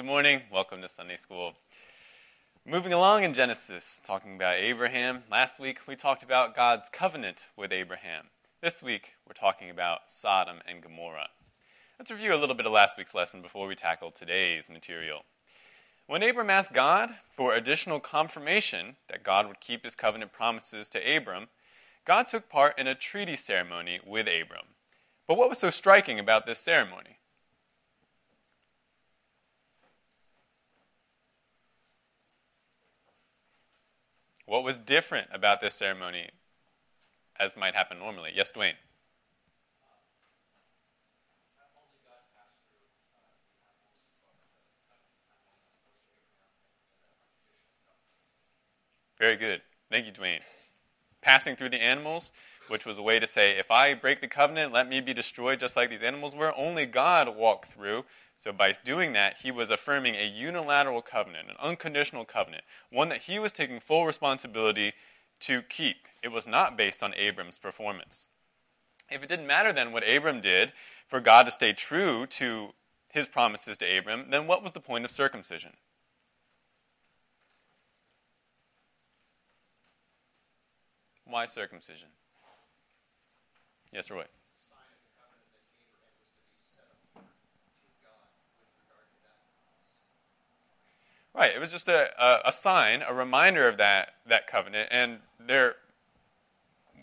Good morning. Welcome to Sunday School. Moving along in Genesis, talking about Abraham. Last week we talked about God's covenant with Abraham. This week we're talking about Sodom and Gomorrah. Let's review a little bit of last week's lesson before we tackle today's material. When Abram asked God for additional confirmation that God would keep his covenant promises to Abram, God took part in a treaty ceremony with Abram. But what was so striking about this ceremony? What was different about this ceremony as might happen normally? Yes, Dwayne. Very good. Thank you, Dwayne. Passing through the animals, which was a way to say, if I break the covenant, let me be destroyed just like these animals were. Only God walked through so, by doing that, he was affirming a unilateral covenant, an unconditional covenant, one that he was taking full responsibility to keep. It was not based on Abram's performance. If it didn't matter then what Abram did for God to stay true to his promises to Abram, then what was the point of circumcision? Why circumcision? Yes, or Roy. Right. It was just a, a, a, sign, a reminder of that, that covenant. And there,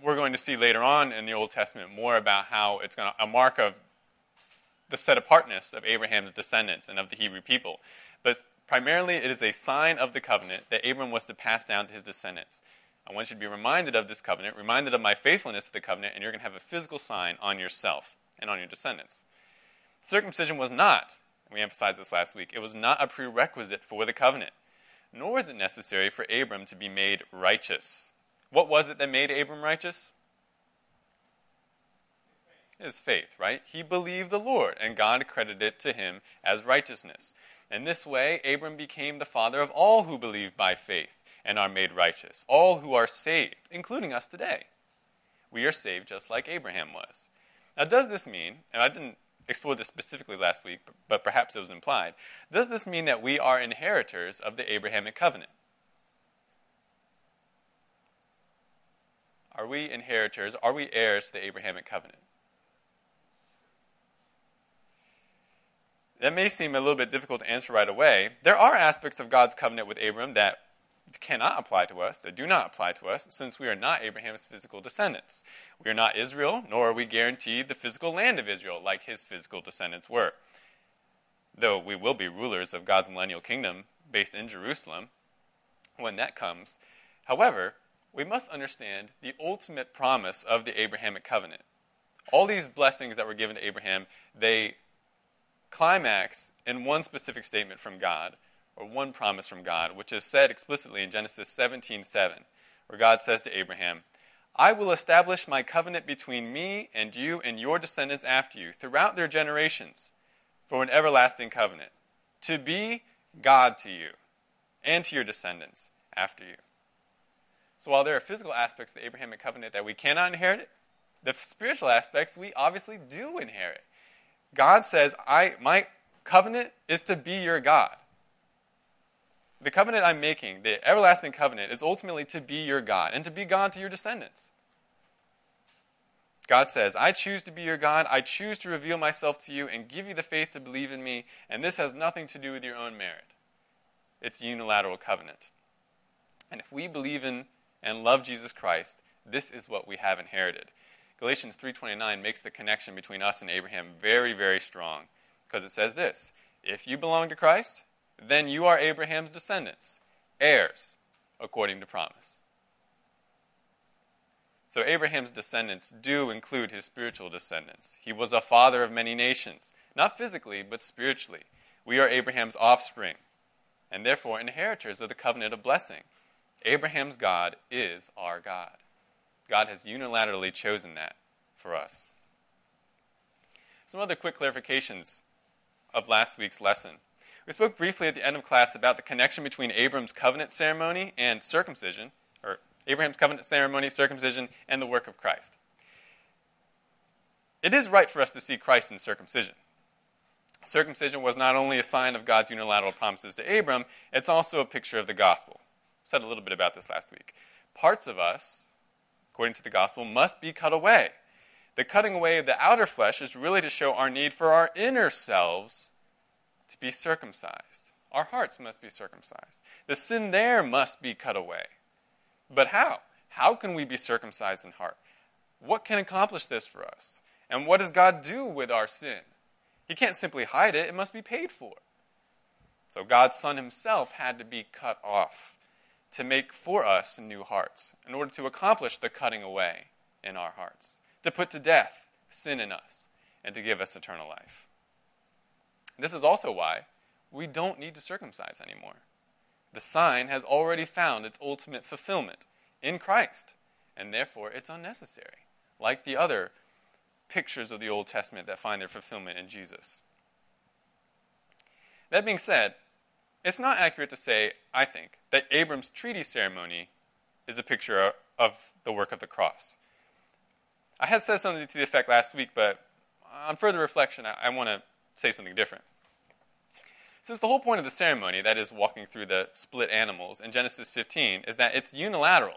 we're going to see later on in the Old Testament more about how it's going to, a mark of the set apartness of Abraham's descendants and of the Hebrew people. But primarily, it is a sign of the covenant that Abram was to pass down to his descendants. I want you to be reminded of this covenant, reminded of my faithfulness to the covenant, and you're going to have a physical sign on yourself and on your descendants. Circumcision was not we emphasized this last week, it was not a prerequisite for the covenant, nor was it necessary for Abram to be made righteous. What was it that made Abram righteous? His faith, right? He believed the Lord, and God credited it to him as righteousness. In this way, Abram became the father of all who believe by faith and are made righteous, all who are saved, including us today. We are saved just like Abraham was. Now, does this mean, and I didn't explored this specifically last week, but perhaps it was implied. Does this mean that we are inheritors of the Abrahamic covenant? Are we inheritors? Are we heirs to the Abrahamic covenant? That may seem a little bit difficult to answer right away. There are aspects of God's covenant with Abram that cannot apply to us, that do not apply to us, since we are not Abraham's physical descendants. We are not Israel, nor are we guaranteed the physical land of Israel like his physical descendants were. Though we will be rulers of God's millennial kingdom based in Jerusalem when that comes. However, we must understand the ultimate promise of the Abrahamic covenant. All these blessings that were given to Abraham, they climax in one specific statement from God or one promise from God, which is said explicitly in Genesis 17:7, 7, where God says to Abraham, I will establish my covenant between me and you and your descendants after you throughout their generations for an everlasting covenant, to be God to you and to your descendants after you. So while there are physical aspects of the Abrahamic covenant that we cannot inherit, the spiritual aspects we obviously do inherit. God says, I my covenant is to be your God the covenant I'm making, the everlasting covenant, is ultimately to be your God and to be God to your descendants. God says, I choose to be your God. I choose to reveal myself to you and give you the faith to believe in me, and this has nothing to do with your own merit. It's unilateral covenant. And if we believe in and love Jesus Christ, this is what we have inherited. Galatians 3:29 makes the connection between us and Abraham very very strong because it says this, if you belong to Christ, then you are Abraham's descendants, heirs, according to promise. So Abraham's descendants do include his spiritual descendants. He was a father of many nations, not physically, but spiritually. We are Abraham's offspring, and therefore inheritors of the covenant of blessing. Abraham's God is our God. God has unilaterally chosen that for us. Some other quick clarifications of last week's lesson. We spoke briefly at the end of class about the connection between Abram's covenant ceremony and circumcision, or Abraham's covenant ceremony, circumcision, and the work of Christ. It is right for us to see Christ in circumcision. Circumcision was not only a sign of God's unilateral promises to Abram, it's also a picture of the gospel. I said a little bit about this last week. Parts of us, according to the gospel, must be cut away. The cutting away of the outer flesh is really to show our need for our inner selves to be circumcised. Our hearts must be circumcised. The sin there must be cut away. But how? How can we be circumcised in heart? What can accomplish this for us? And what does God do with our sin? He can't simply hide it, it must be paid for. So God's Son himself had to be cut off to make for us new hearts in order to accomplish the cutting away in our hearts, to put to death sin in us, and to give us eternal life. This is also why we don't need to circumcise anymore. The sign has already found its ultimate fulfillment in Christ, and therefore it's unnecessary, like the other pictures of the Old Testament that find their fulfillment in Jesus. That being said, it's not accurate to say, I think, that Abram's treaty ceremony is a picture of the work of the cross. I had said something to the effect last week, but on further reflection, I, I want to say something different. Since the whole point of the ceremony, that is, walking through the split animals in Genesis 15, is that it's unilateral,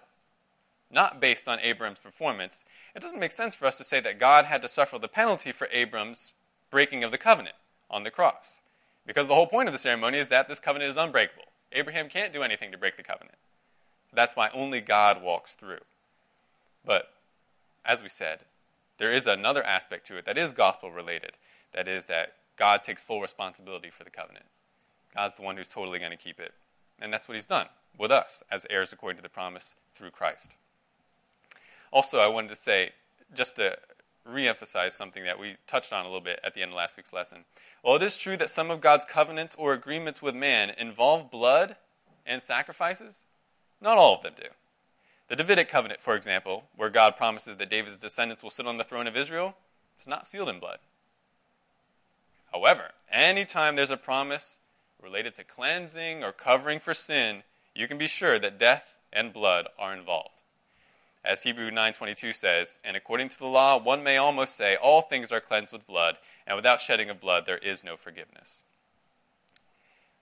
not based on Abram's performance, it doesn't make sense for us to say that God had to suffer the penalty for Abram's breaking of the covenant on the cross. Because the whole point of the ceremony is that this covenant is unbreakable. Abraham can't do anything to break the covenant. So that's why only God walks through. But as we said, there is another aspect to it that is gospel related. That is that God takes full responsibility for the covenant. God's the one who's totally going to keep it. And that's what he's done with us as heirs according to the promise through Christ. Also, I wanted to say, just to reemphasize something that we touched on a little bit at the end of last week's lesson. While it is true that some of God's covenants or agreements with man involve blood and sacrifices, not all of them do. The Davidic covenant, for example, where God promises that David's descendants will sit on the throne of Israel, is not sealed in blood. However, anytime there's a promise related to cleansing or covering for sin, you can be sure that death and blood are involved. As Hebrew 9:22 says, and according to the law, one may almost say all things are cleansed with blood, and without shedding of blood there is no forgiveness.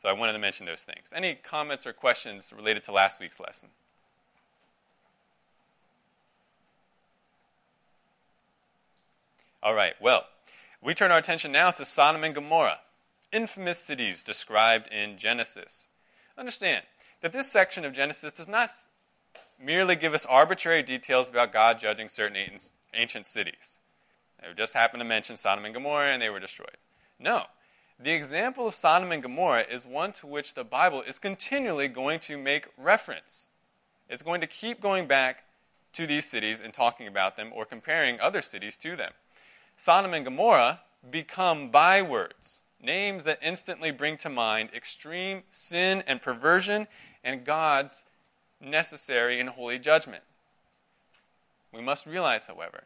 So I wanted to mention those things. Any comments or questions related to last week's lesson? All right, well, we turn our attention now to Sodom and Gomorrah, infamous cities described in Genesis. Understand that this section of Genesis does not merely give us arbitrary details about God judging certain ancient cities. They just happened to mention Sodom and Gomorrah and they were destroyed. No. The example of Sodom and Gomorrah is one to which the Bible is continually going to make reference. It's going to keep going back to these cities and talking about them or comparing other cities to them. Sodom and Gomorrah become bywords, names that instantly bring to mind extreme sin and perversion and God's necessary and holy judgment. We must realize, however,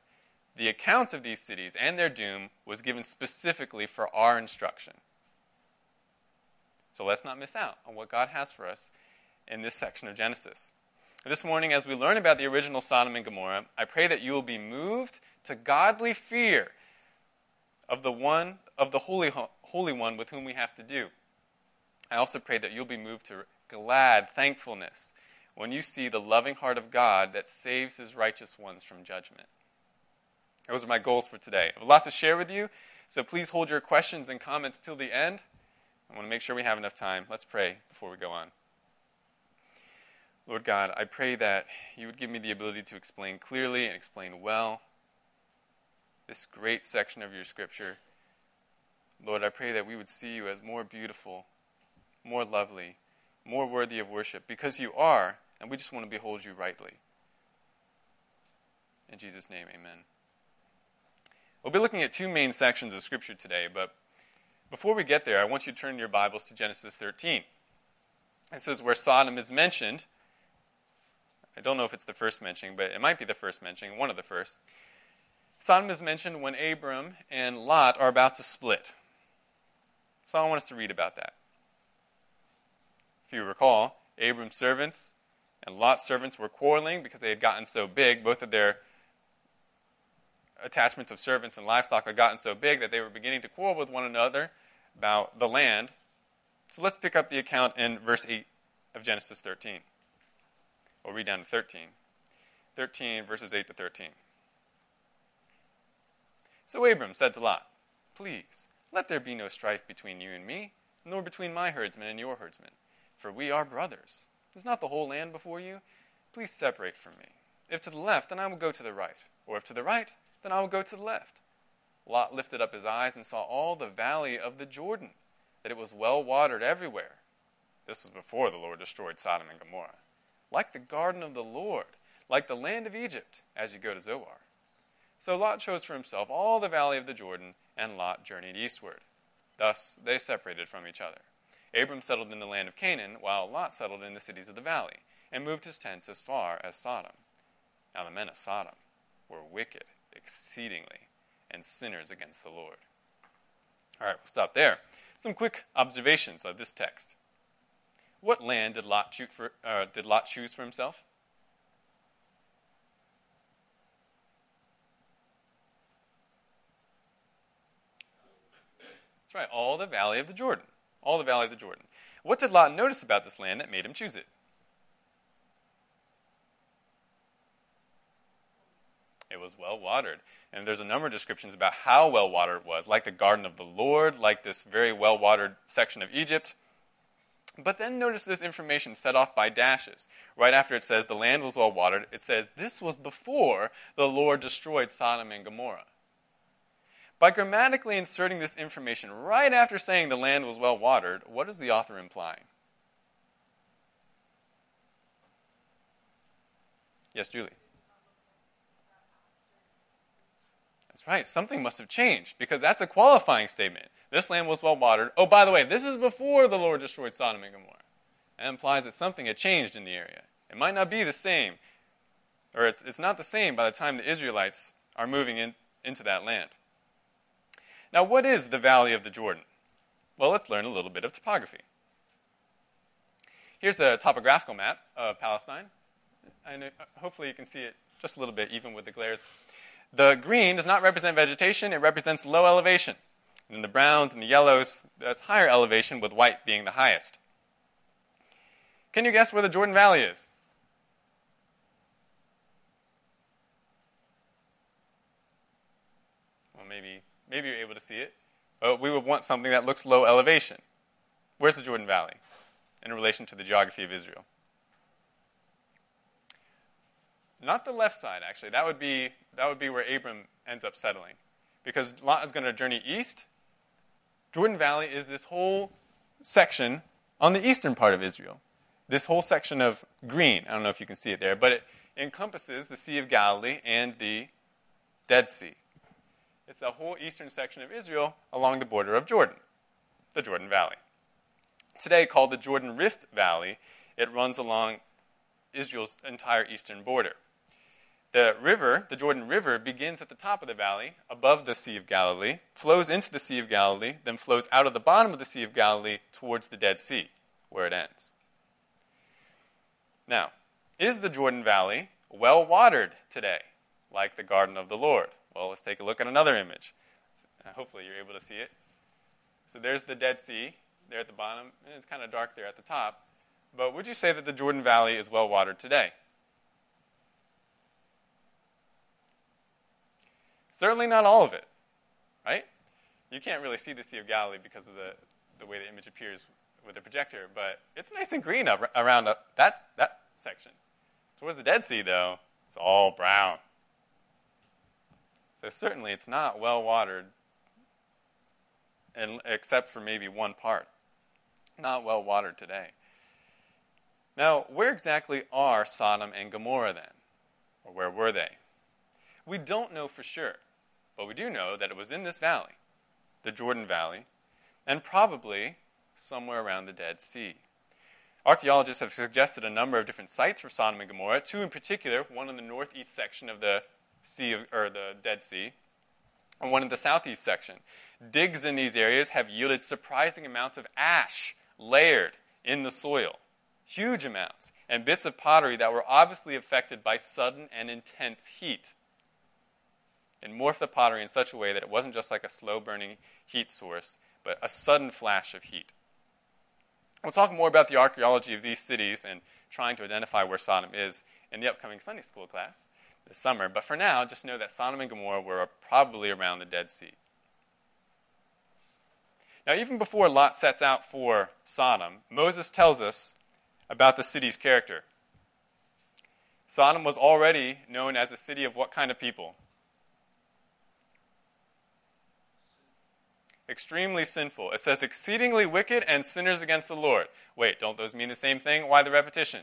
the account of these cities and their doom was given specifically for our instruction. So let's not miss out on what God has for us in this section of Genesis. This morning, as we learn about the original Sodom and Gomorrah, I pray that you will be moved to godly fear of the one of the holy holy one with whom we have to do. I also pray that you'll be moved to glad thankfulness when you see the loving heart of God that saves his righteous ones from judgment. Those are my goals for today. I have a lot to share with you, so please hold your questions and comments till the end. I want to make sure we have enough time. Let's pray before we go on. Lord God, I pray that you would give me the ability to explain clearly and explain well this great section of your scripture. Lord, I pray that we would see you as more beautiful, more lovely, more worthy of worship because you are, and we just want to behold you rightly. In Jesus' name, amen. We'll be looking at two main sections of Scripture today, but before we get there, I want you to turn your Bibles to Genesis 13. This is where Sodom is mentioned. I don't know if it's the first mentioning, but it might be the first mentioning, one of the first. Sodom is mentioned when Abram and Lot are about to split. So I want us to read about that. If you recall, Abram's servants and Lot's servants were quarreling because they had gotten so big. Both of their attachments of servants and livestock had gotten so big that they were beginning to quarrel with one another about the land. So let's pick up the account in verse 8 of Genesis 13. We'll read down to 13. 13, verses 8 to 13. So Abram said to Lot, Please, let there be no strife between you and me, nor between my herdsmen and your herdsmen, for we are brothers. Is not the whole land before you? Please separate from me. If to the left, then I will go to the right, or if to the right, then I will go to the left. Lot lifted up his eyes and saw all the valley of the Jordan, that it was well watered everywhere. This was before the Lord destroyed Sodom and Gomorrah. Like the garden of the Lord, like the land of Egypt, as you go to Zoar. So Lot chose for himself all the valley of the Jordan, and Lot journeyed eastward. Thus they separated from each other. Abram settled in the land of Canaan, while Lot settled in the cities of the valley, and moved his tents as far as Sodom. Now the men of Sodom were wicked exceedingly and sinners against the Lord. All right, we'll stop there. Some quick observations of this text. What land did Lot, for, uh, did Lot choose for himself? That's right, all the valley of the Jordan. All the valley of the Jordan. What did Lot notice about this land that made him choose it? It was well watered. And there's a number of descriptions about how well watered it was, like the garden of the Lord, like this very well watered section of Egypt. But then notice this information set off by dashes. Right after it says the land was well watered, it says this was before the Lord destroyed Sodom and Gomorrah. By grammatically inserting this information right after saying the land was well watered, what is the author implying? Yes, Julie. That's right. Something must have changed because that's a qualifying statement. This land was well watered. Oh, by the way, this is before the Lord destroyed Sodom and Gomorrah. That implies that something had changed in the area. It might not be the same, or it's, it's not the same by the time the Israelites are moving in, into that land. Now, what is the Valley of the Jordan? Well, let's learn a little bit of topography. Here's a topographical map of Palestine. And uh, hopefully you can see it just a little bit, even with the glares. The green does not represent vegetation, it represents low elevation. And the browns and the yellows, that's higher elevation, with white being the highest. Can you guess where the Jordan Valley is? Well, maybe, maybe you're able to see it. But we would want something that looks low elevation. Where's the Jordan Valley in relation to the geography of Israel? Not the left side, actually. That would be, that would be where Abram ends up settling. Because Lot is going to journey east. Jordan Valley is this whole section on the eastern part of Israel. This whole section of green. I don't know if you can see it there, but it encompasses the Sea of Galilee and the Dead Sea. It's the whole eastern section of Israel along the border of Jordan, the Jordan Valley. Today called the Jordan Rift Valley, it runs along Israel's entire eastern border. The river, the Jordan River, begins at the top of the valley, above the Sea of Galilee, flows into the Sea of Galilee, then flows out of the bottom of the Sea of Galilee towards the Dead Sea, where it ends. Now, is the Jordan Valley well watered today, like the Garden of the Lord? Well, let's take a look at another image. Uh, hopefully, you're able to see it. So there's the Dead Sea there at the bottom, and it's kind of dark there at the top. But would you say that the Jordan Valley is well watered today? Certainly not all of it, right? You can't really see the Sea of Galilee because of the, the way the image appears with the projector, but it's nice and green up, around up, that, that section. Towards the Dead Sea, though, it's all brown. So certainly it's not well watered, and, except for maybe one part. Not well watered today. Now, where exactly are Sodom and Gomorrah then? Or where were they? We don't know for sure. But we do know that it was in this valley, the Jordan Valley, and probably somewhere around the Dead Sea. Archaeologists have suggested a number of different sites for Sodom and Gomorrah, two in particular, one in the northeast section of the Sea of, or the Dead Sea, and one in the southeast section. Digs in these areas have yielded surprising amounts of ash layered in the soil, huge amounts, and bits of pottery that were obviously affected by sudden and intense heat and morphed the pottery in such a way that it wasn't just like a slow burning heat source, but a sudden flash of heat. We'll talk more about the archaeology of these cities and trying to identify where Sodom is in the upcoming Sunday school class this summer. But for now, just know that Sodom and Gomorrah were probably around the Dead Sea. Now, even before Lot sets out for Sodom, Moses tells us about the city's character. Sodom was already known as a city of what kind of people? Extremely sinful. It says exceedingly wicked and sinners against the Lord. Wait, don't those mean the same thing? Why the repetition?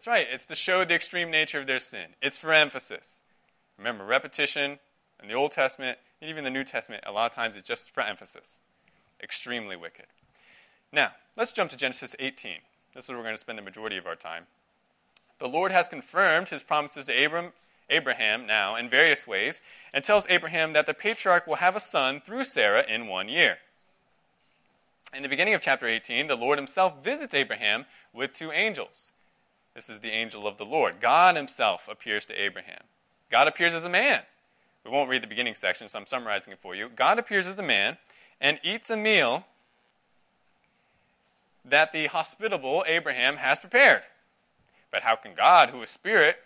That's right. It's to show the extreme nature of their sin. It's for emphasis. Remember, repetition in the Old Testament and even the New Testament, a lot of times it's just for emphasis. Extremely wicked. Now, let's jump to Genesis 18. This is where we're going to spend the majority of our time. The Lord has confirmed his promises to Abram, Abraham now in various ways and tells Abraham that the patriarch will have a son through Sarah in one year. In the beginning of chapter 18, the Lord himself visits Abraham with two angels. This is the angel of the Lord. God himself appears to Abraham. God appears as a man. We won't read the beginning section, so I'm summarizing it for you. God appears as a man and eats a meal that the hospitable Abraham has prepared. But how can God, who is spirit,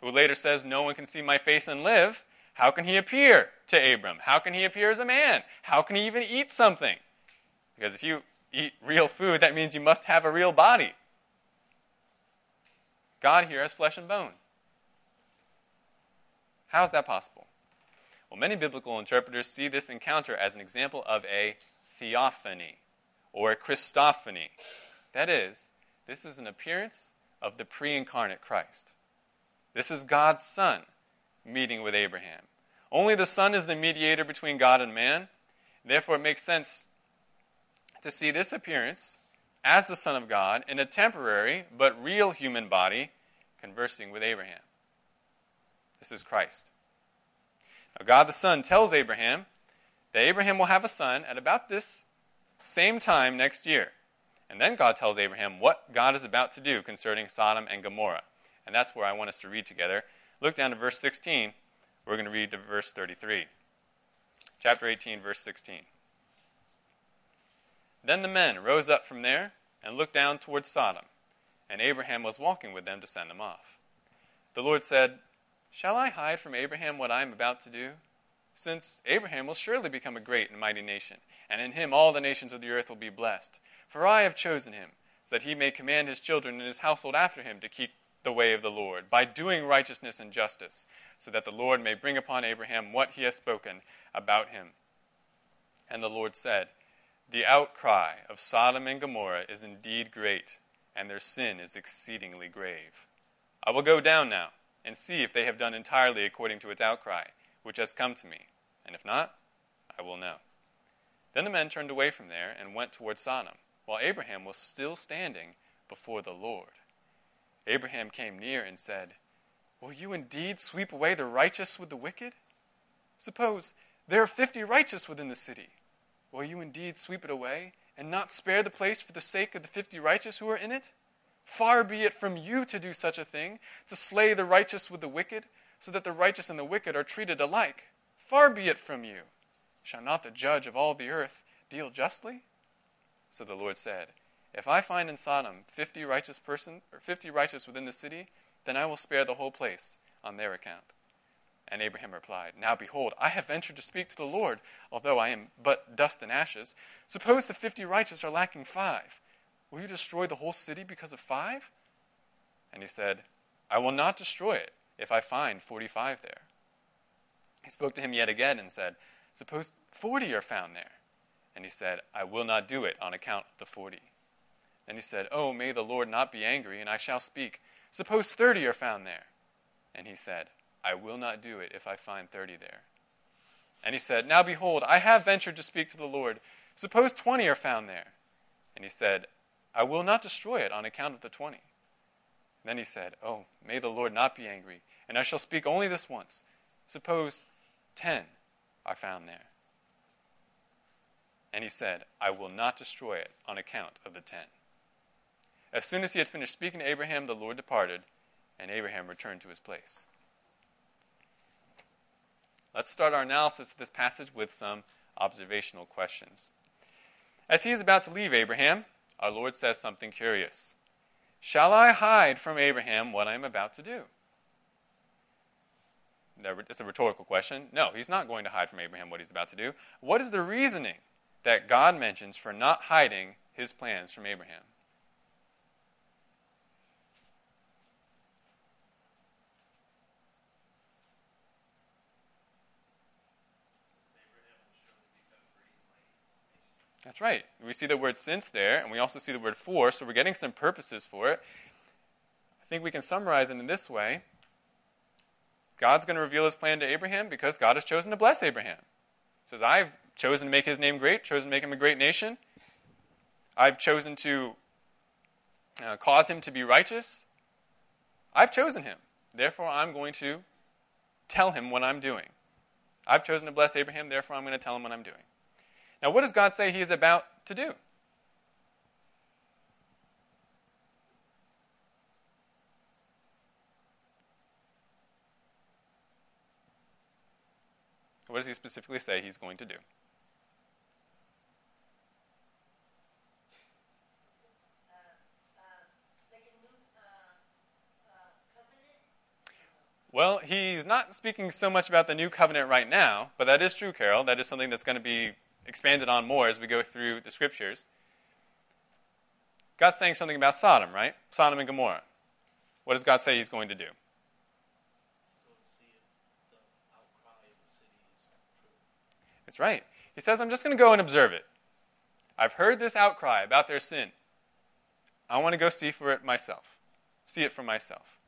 who later says, No one can see my face and live, how can he appear to Abram? How can he appear as a man? How can he even eat something? Because if you eat real food, that means you must have a real body. God here has flesh and bone. How is that possible? Well, many biblical interpreters see this encounter as an example of a theophany or a Christophany. That is, this is an appearance of the pre incarnate Christ. This is God's Son meeting with Abraham. Only the Son is the mediator between God and man. Therefore, it makes sense to see this appearance as the Son of God in a temporary but real human body conversing with Abraham. This is Christ. Now, God the Son tells Abraham that Abraham will have a son at about this same time next year. And then God tells Abraham what God is about to do concerning Sodom and Gomorrah. And that's where I want us to read together. Look down to verse 16. We're going to read to verse 33. Chapter 18, verse 16. Then the men rose up from there and looked down toward Sodom, and Abraham was walking with them to send them off. The Lord said, Shall I hide from Abraham what I am about to do? Since Abraham will surely become a great and mighty nation, and in him all the nations of the earth will be blessed. For I have chosen him, so that he may command his children and his household after him to keep the way of the Lord, by doing righteousness and justice, so that the Lord may bring upon Abraham what he has spoken about him. And the Lord said, The outcry of Sodom and Gomorrah is indeed great, and their sin is exceedingly grave. I will go down now and see if they have done entirely according to its outcry, which has come to me, and if not, I will know. Then the men turned away from there and went toward Sodom, while Abraham was still standing before the Lord. Abraham came near and said, Will you indeed sweep away the righteous with the wicked? Suppose there are fifty righteous within the city. Will you indeed sweep it away and not spare the place for the sake of the fifty righteous who are in it? Far be it from you to do such a thing, to slay the righteous with the wicked, so that the righteous and the wicked are treated alike. Far be it from you. Shall not the judge of all the earth deal justly? So the Lord said, if I find in Sodom fifty righteous person or fifty righteous within the city, then I will spare the whole place on their account. And Abraham replied, Now behold, I have ventured to speak to the Lord, although I am but dust and ashes. Suppose the fifty righteous are lacking five. Will you destroy the whole city because of five? And he said, I will not destroy it if I find forty five there. He spoke to him yet again and said, Suppose forty are found there. And he said, I will not do it on account of the forty. Then he said, Oh, may the Lord not be angry, and I shall speak. Suppose thirty are found there. And he said, I will not do it if I find thirty there. And he said, Now behold, I have ventured to speak to the Lord. Suppose twenty are found there. And he said, I will not destroy it on account of the twenty. Then he said, Oh, may the Lord not be angry, and I shall speak only this once. Suppose ten are found there. And he said, I will not destroy it on account of the ten. As soon as he had finished speaking to Abraham, the Lord departed, and Abraham returned to his place. Let's start our analysis of this passage with some observational questions. As he is about to leave Abraham, our Lord says something curious Shall I hide from Abraham what I am about to do? It's a rhetorical question. No, he's not going to hide from Abraham what he's about to do. What is the reasoning that God mentions for not hiding his plans from Abraham? That's right. We see the word since there, and we also see the word for, so we're getting some purposes for it. I think we can summarize it in this way God's going to reveal his plan to Abraham because God has chosen to bless Abraham. He says, I've chosen to make his name great, chosen to make him a great nation. I've chosen to uh, cause him to be righteous. I've chosen him. Therefore, I'm going to tell him what I'm doing. I've chosen to bless Abraham, therefore, I'm going to tell him what I'm doing. Now, what does God say he is about to do? What does he specifically say he's going to do? Well, he's not speaking so much about the new covenant right now, but that is true, Carol. That is something that's going to be expanded on more as we go through the scriptures. God's saying something about Sodom, right? Sodom and Gomorrah. What does God say he's going to do? That's right. He says, I'm just going to go and observe it. I've heard this outcry about their sin. I want to go see for it myself, see it for myself.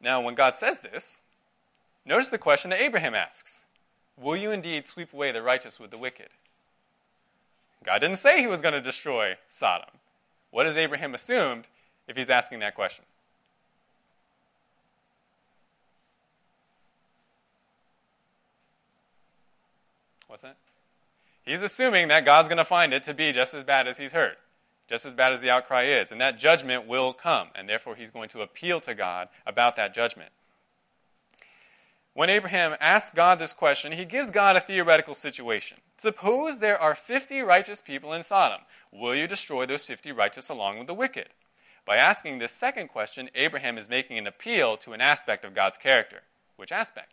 Now, when God says this, notice the question that Abraham asks Will you indeed sweep away the righteous with the wicked? God didn't say he was going to destroy Sodom. What has Abraham assumed if he's asking that question? What's that? He's assuming that God's going to find it to be just as bad as he's heard, just as bad as the outcry is, and that judgment will come, and therefore he's going to appeal to God about that judgment. When Abraham asks God this question, he gives God a theoretical situation. Suppose there are 50 righteous people in Sodom. Will you destroy those 50 righteous along with the wicked? By asking this second question, Abraham is making an appeal to an aspect of God's character. Which aspect?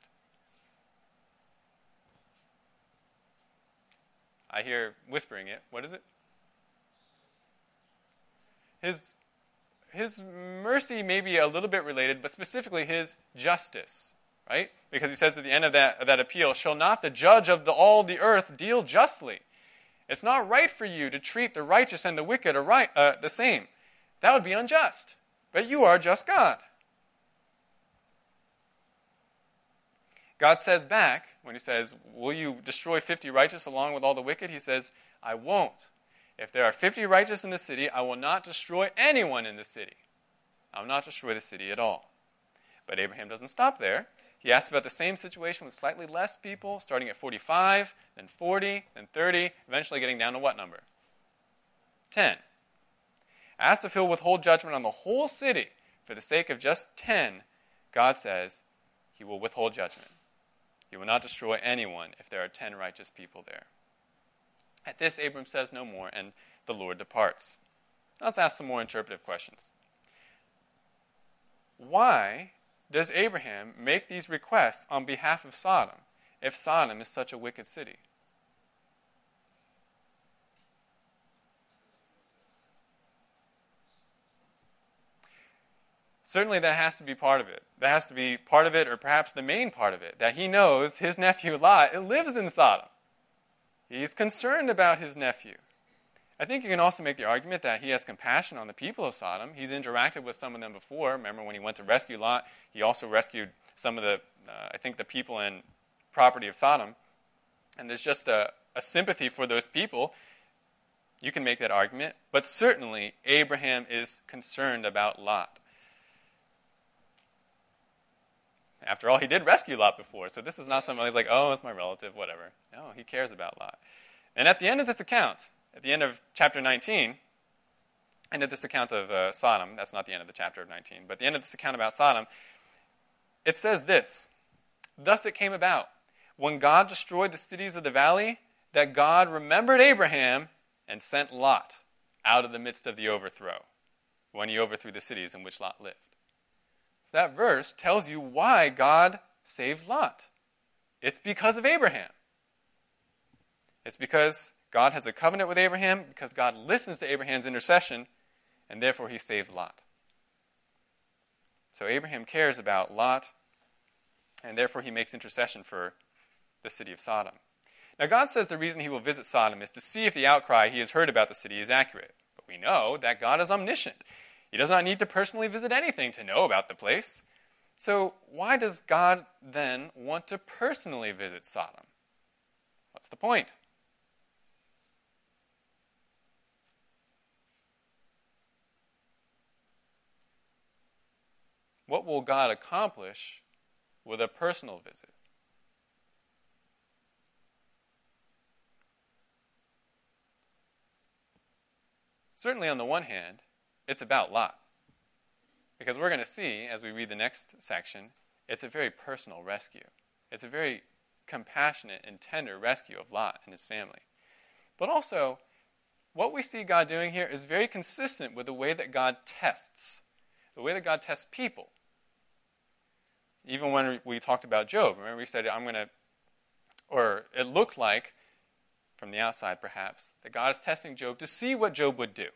I hear whispering it. What is it? His, his mercy may be a little bit related, but specifically his justice right? Because he says at the end of that, of that appeal, shall not the judge of the, all the earth deal justly? It's not right for you to treat the righteous and the wicked uh, the same. That would be unjust. But you are just God. God says back, when he says, Will you destroy 50 righteous along with all the wicked? He says, I won't. If there are 50 righteous in the city, I will not destroy anyone in the city. I will not destroy the city at all. But Abraham doesn't stop there. He asks about the same situation with slightly less people, starting at 45, then 40, then 30, eventually getting down to what number? 10. Asked if he'll withhold judgment on the whole city for the sake of just 10, God says he will withhold judgment. He will not destroy anyone if there are 10 righteous people there. At this, Abram says no more, and the Lord departs. Let's ask some more interpretive questions. Why does Abraham make these requests on behalf of Sodom if Sodom is such a wicked city? Certainly, that has to be part of it. That has to be part of it, or perhaps the main part of it, that he knows his nephew Lot lives in Sodom. He's concerned about his nephew. I think you can also make the argument that he has compassion on the people of Sodom. He's interacted with some of them before. Remember when he went to rescue Lot, he also rescued some of the, uh, I think, the people and property of Sodom. And there's just a, a sympathy for those people. You can make that argument. But certainly, Abraham is concerned about Lot. After all, he did rescue Lot before, so this is not something like, oh, it's my relative, whatever. No, he cares about Lot. And at the end of this account, at the end of chapter 19, end of this account of uh, Sodom, that's not the end of the chapter of 19, but the end of this account about Sodom, it says this Thus it came about, when God destroyed the cities of the valley, that God remembered Abraham and sent Lot out of the midst of the overthrow, when he overthrew the cities in which Lot lived. So that verse tells you why God saves Lot. It's because of Abraham. It's because God has a covenant with Abraham, because God listens to Abraham's intercession, and therefore he saves Lot. So Abraham cares about Lot, and therefore he makes intercession for the city of Sodom. Now, God says the reason he will visit Sodom is to see if the outcry he has heard about the city is accurate. But we know that God is omniscient. He does not need to personally visit anything to know about the place. So, why does God then want to personally visit Sodom? What's the point? What will God accomplish with a personal visit? Certainly, on the one hand, it's about Lot. Because we're going to see, as we read the next section, it's a very personal rescue. It's a very compassionate and tender rescue of Lot and his family. But also, what we see God doing here is very consistent with the way that God tests, the way that God tests people. Even when we talked about Job, remember we said, I'm going to, or it looked like from the outside, perhaps, that God is testing Job to see what Job would do.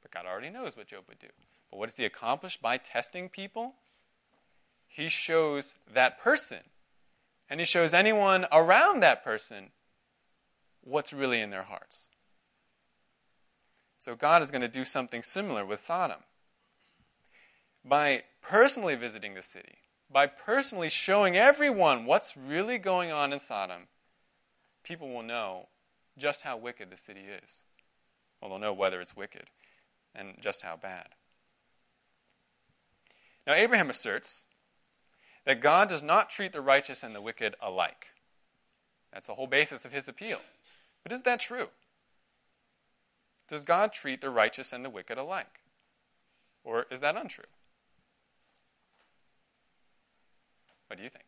But God already knows what Job would do. But what does he accomplish by testing people? He shows that person, and he shows anyone around that person what's really in their hearts. So God is going to do something similar with Sodom. By personally visiting the city, by personally showing everyone what's really going on in Sodom, people will know just how wicked the city is. Well, they'll know whether it's wicked and just how bad. Now, Abraham asserts that God does not treat the righteous and the wicked alike. That's the whole basis of his appeal. But is that true? Does God treat the righteous and the wicked alike? Or is that untrue? What do you think?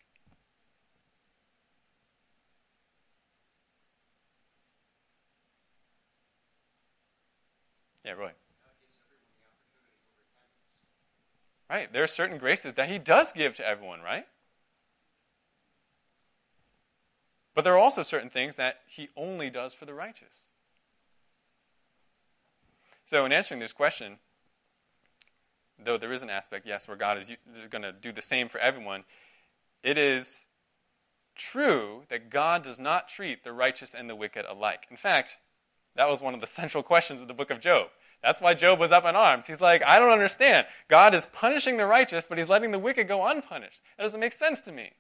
Yeah, Roy. Right. There are certain graces that he does give to everyone, right? But there are also certain things that he only does for the righteous. So, in answering this question, though there is an aspect, yes, where God is going to do the same for everyone, it is true that God does not treat the righteous and the wicked alike. In fact, that was one of the central questions of the book of Job. That's why Job was up in arms. He's like, I don't understand. God is punishing the righteous, but he's letting the wicked go unpunished. That doesn't make sense to me.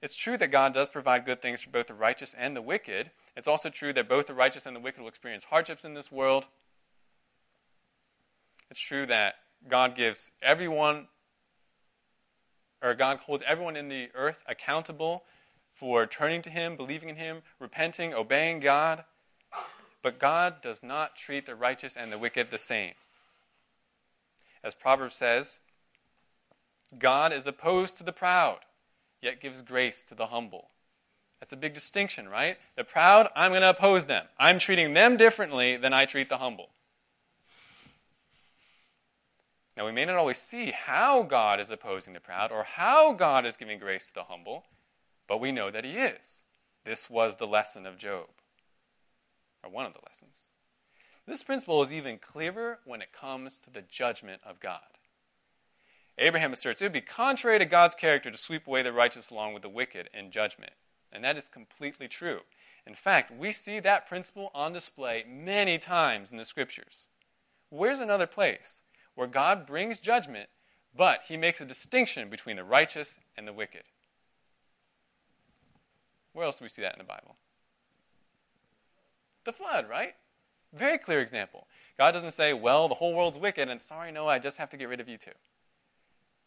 It's true that God does provide good things for both the righteous and the wicked. It's also true that both the righteous and the wicked will experience hardships in this world. It's true that God gives everyone, or God holds everyone in the earth accountable for turning to Him, believing in Him, repenting, obeying God. But God does not treat the righteous and the wicked the same. As Proverbs says, God is opposed to the proud, yet gives grace to the humble. That's a big distinction, right? The proud, I'm going to oppose them. I'm treating them differently than I treat the humble. Now, we may not always see how God is opposing the proud or how God is giving grace to the humble, but we know that he is. This was the lesson of Job, or one of the lessons. This principle is even clearer when it comes to the judgment of God. Abraham asserts it would be contrary to God's character to sweep away the righteous along with the wicked in judgment. And that is completely true. In fact, we see that principle on display many times in the scriptures. Where's another place where God brings judgment, but he makes a distinction between the righteous and the wicked? Where else do we see that in the Bible? The flood, right? Very clear example. God doesn't say, well, the whole world's wicked, and sorry, Noah, I just have to get rid of you too.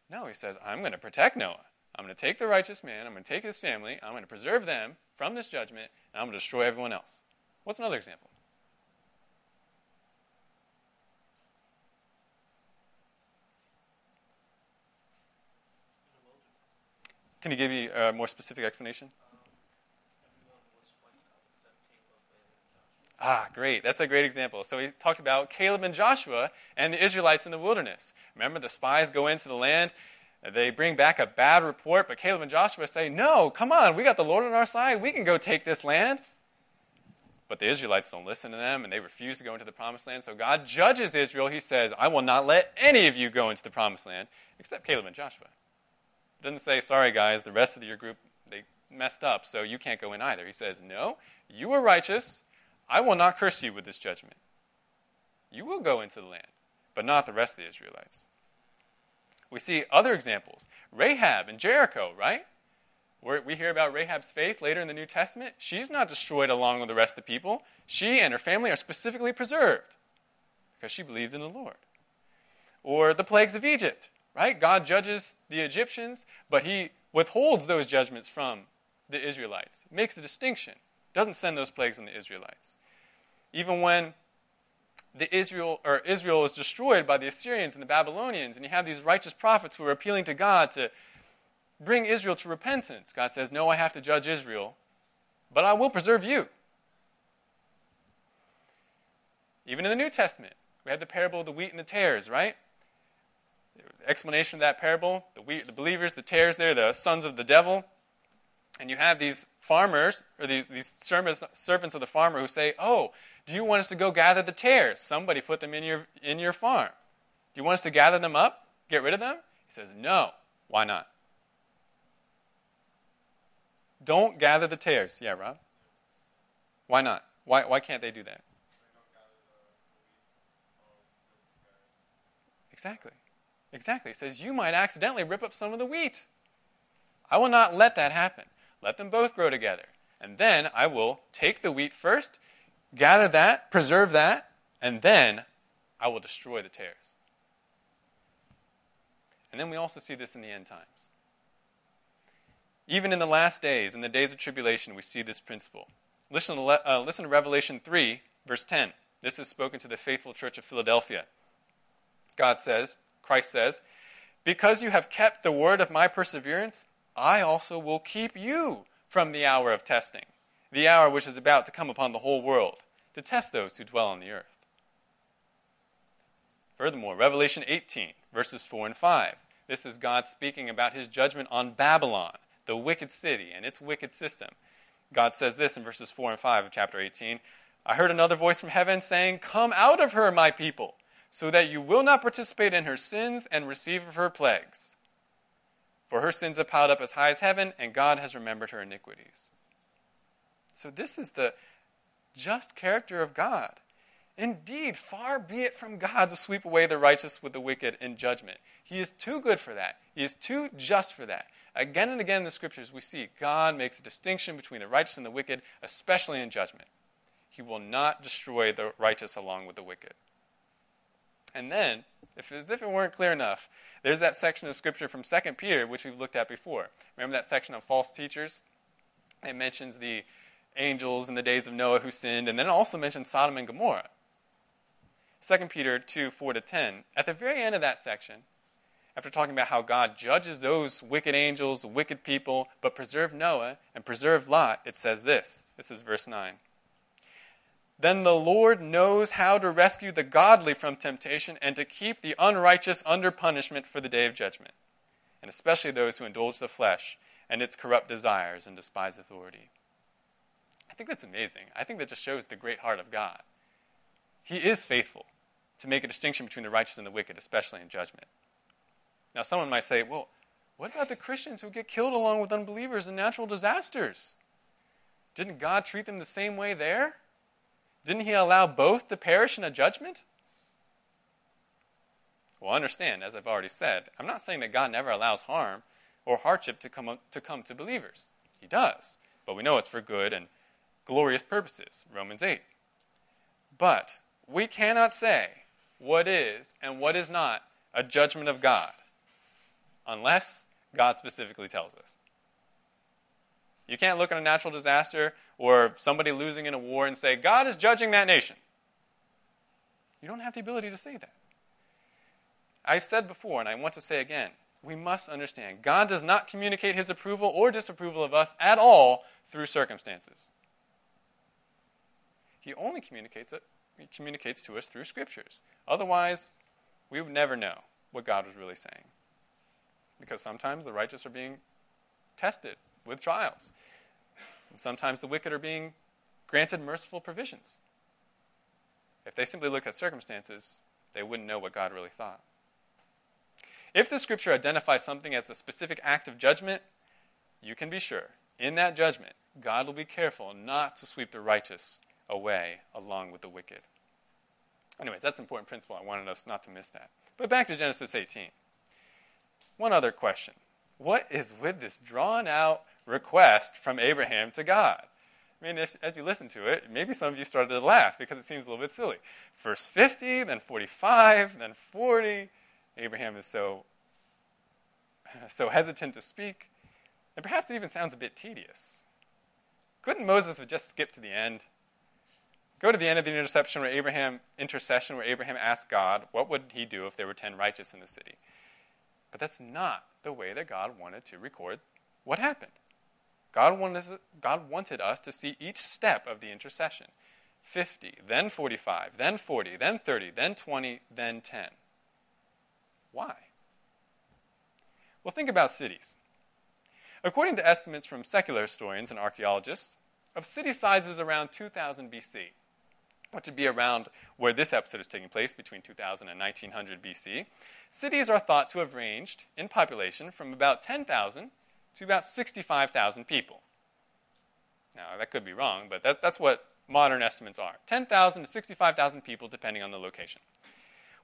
No, he says, I'm going to protect Noah. I'm going to take the righteous man, I'm going to take his family, I'm going to preserve them from this judgment, and I'm going to destroy everyone else. What's another example? Can you give me a more specific explanation? Ah, great. That's a great example. So he talked about Caleb and Joshua and the Israelites in the wilderness. Remember, the spies go into the land. They bring back a bad report, but Caleb and Joshua say, No, come on, we got the Lord on our side. We can go take this land. But the Israelites don't listen to them, and they refuse to go into the promised land. So God judges Israel. He says, I will not let any of you go into the promised land, except Caleb and Joshua. Doesn't say, Sorry, guys, the rest of your group, they messed up, so you can't go in either. He says, No, you are righteous. I will not curse you with this judgment. You will go into the land, but not the rest of the Israelites. We see other examples. Rahab and Jericho, right? We hear about Rahab's faith later in the New Testament. She's not destroyed along with the rest of the people. She and her family are specifically preserved because she believed in the Lord. Or the plagues of Egypt, right? God judges the Egyptians, but he withholds those judgments from the Israelites. Makes a distinction. Doesn't send those plagues on the Israelites. Even when the Israel or Israel is destroyed by the Assyrians and the Babylonians, and you have these righteous prophets who are appealing to God to bring Israel to repentance. God says, No, I have to judge Israel, but I will preserve you. Even in the New Testament, we have the parable of the wheat and the tares, right? Explanation of that parable the, wheat, the believers, the tares, they're the sons of the devil. And you have these farmers, or these, these servants, servants of the farmer who say, Oh, do you want us to go gather the tares? Somebody put them in your, in your farm. Do you want us to gather them up? Get rid of them? He says, No. Why not? Don't gather the tares. Yeah, Rob? Why not? Why, why can't they do that? Exactly. Exactly. It says, You might accidentally rip up some of the wheat. I will not let that happen. Let them both grow together. And then I will take the wheat first, gather that, preserve that, and then I will destroy the tares. And then we also see this in the end times. Even in the last days, in the days of tribulation, we see this principle. Listen to, uh, listen to Revelation 3, verse 10. This is spoken to the faithful church of Philadelphia. God says, Christ says, Because you have kept the word of my perseverance, I also will keep you from the hour of testing, the hour which is about to come upon the whole world, to test those who dwell on the earth. Furthermore, Revelation 18, verses 4 and 5. This is God speaking about his judgment on Babylon, the wicked city, and its wicked system. God says this in verses 4 and 5 of chapter 18 I heard another voice from heaven saying, Come out of her, my people, so that you will not participate in her sins and receive of her plagues. For her sins have piled up as high as heaven, and God has remembered her iniquities. So, this is the just character of God. Indeed, far be it from God to sweep away the righteous with the wicked in judgment. He is too good for that. He is too just for that. Again and again in the scriptures, we see God makes a distinction between the righteous and the wicked, especially in judgment. He will not destroy the righteous along with the wicked. And then, if, as if it weren't clear enough, there's that section of scripture from 2 Peter, which we've looked at before. Remember that section on false teachers? It mentions the angels in the days of Noah who sinned, and then it also mentions Sodom and Gomorrah. 2 Peter 2 4 to 10. At the very end of that section, after talking about how God judges those wicked angels, wicked people, but preserved Noah and preserved Lot, it says this. This is verse 9. Then the Lord knows how to rescue the godly from temptation and to keep the unrighteous under punishment for the day of judgment, and especially those who indulge the flesh and its corrupt desires and despise authority. I think that's amazing. I think that just shows the great heart of God. He is faithful to make a distinction between the righteous and the wicked, especially in judgment. Now, someone might say, well, what about the Christians who get killed along with unbelievers in natural disasters? Didn't God treat them the same way there? Didn't he allow both to perish in a judgment? Well, understand, as I've already said, I'm not saying that God never allows harm or hardship to come, to come to believers. He does. But we know it's for good and glorious purposes. Romans 8. But we cannot say what is and what is not a judgment of God unless God specifically tells us. You can't look at a natural disaster or somebody losing in a war and say, God is judging that nation. You don't have the ability to say that. I've said before, and I want to say again, we must understand God does not communicate his approval or disapproval of us at all through circumstances. He only communicates it he communicates to us through scriptures. Otherwise, we would never know what God was really saying. Because sometimes the righteous are being tested with trials. And sometimes the wicked are being granted merciful provisions. If they simply look at circumstances, they wouldn't know what God really thought. If the scripture identifies something as a specific act of judgment, you can be sure, in that judgment, God will be careful not to sweep the righteous away along with the wicked. Anyways, that's an important principle. I wanted us not to miss that. But back to Genesis 18. One other question What is with this drawn out request from Abraham to God? I mean, if, as you listen to it, maybe some of you started to laugh because it seems a little bit silly. First 50, then 45, then 40. Abraham is so, so hesitant to speak. And perhaps it even sounds a bit tedious. Couldn't Moses have just skipped to the end? Go to the end of the interception where Abraham intercession where Abraham asked God what would he do if there were 10 righteous in the city. But that's not the way that God wanted to record what happened. God wanted, God wanted us to see each step of the intercession 50, then 45, then 40, then 30, then 20, then 10. Why? Well, think about cities. According to estimates from secular historians and archaeologists, of city sizes around 2000 BC, which would be around where this episode is taking place, between 2000 and 1900 BC, cities are thought to have ranged in population from about 10,000 to about 65,000 people. Now, that could be wrong, but that's, that's what modern estimates are 10,000 to 65,000 people, depending on the location.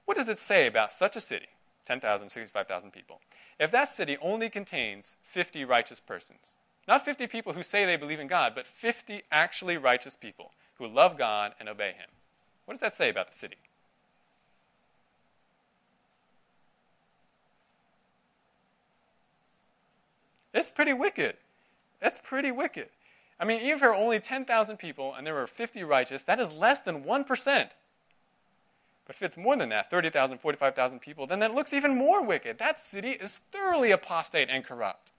What does it say about such a city, 10,000, 65,000 people, if that city only contains 50 righteous persons? Not 50 people who say they believe in God, but 50 actually righteous people who love God and obey Him. What does that say about the city? It's pretty wicked. That's pretty wicked. I mean, even if there are only 10,000 people and there were 50 righteous, that is less than 1%. But if it's more than that, 30,000, 45,000 people, then that looks even more wicked. That city is thoroughly apostate and corrupt.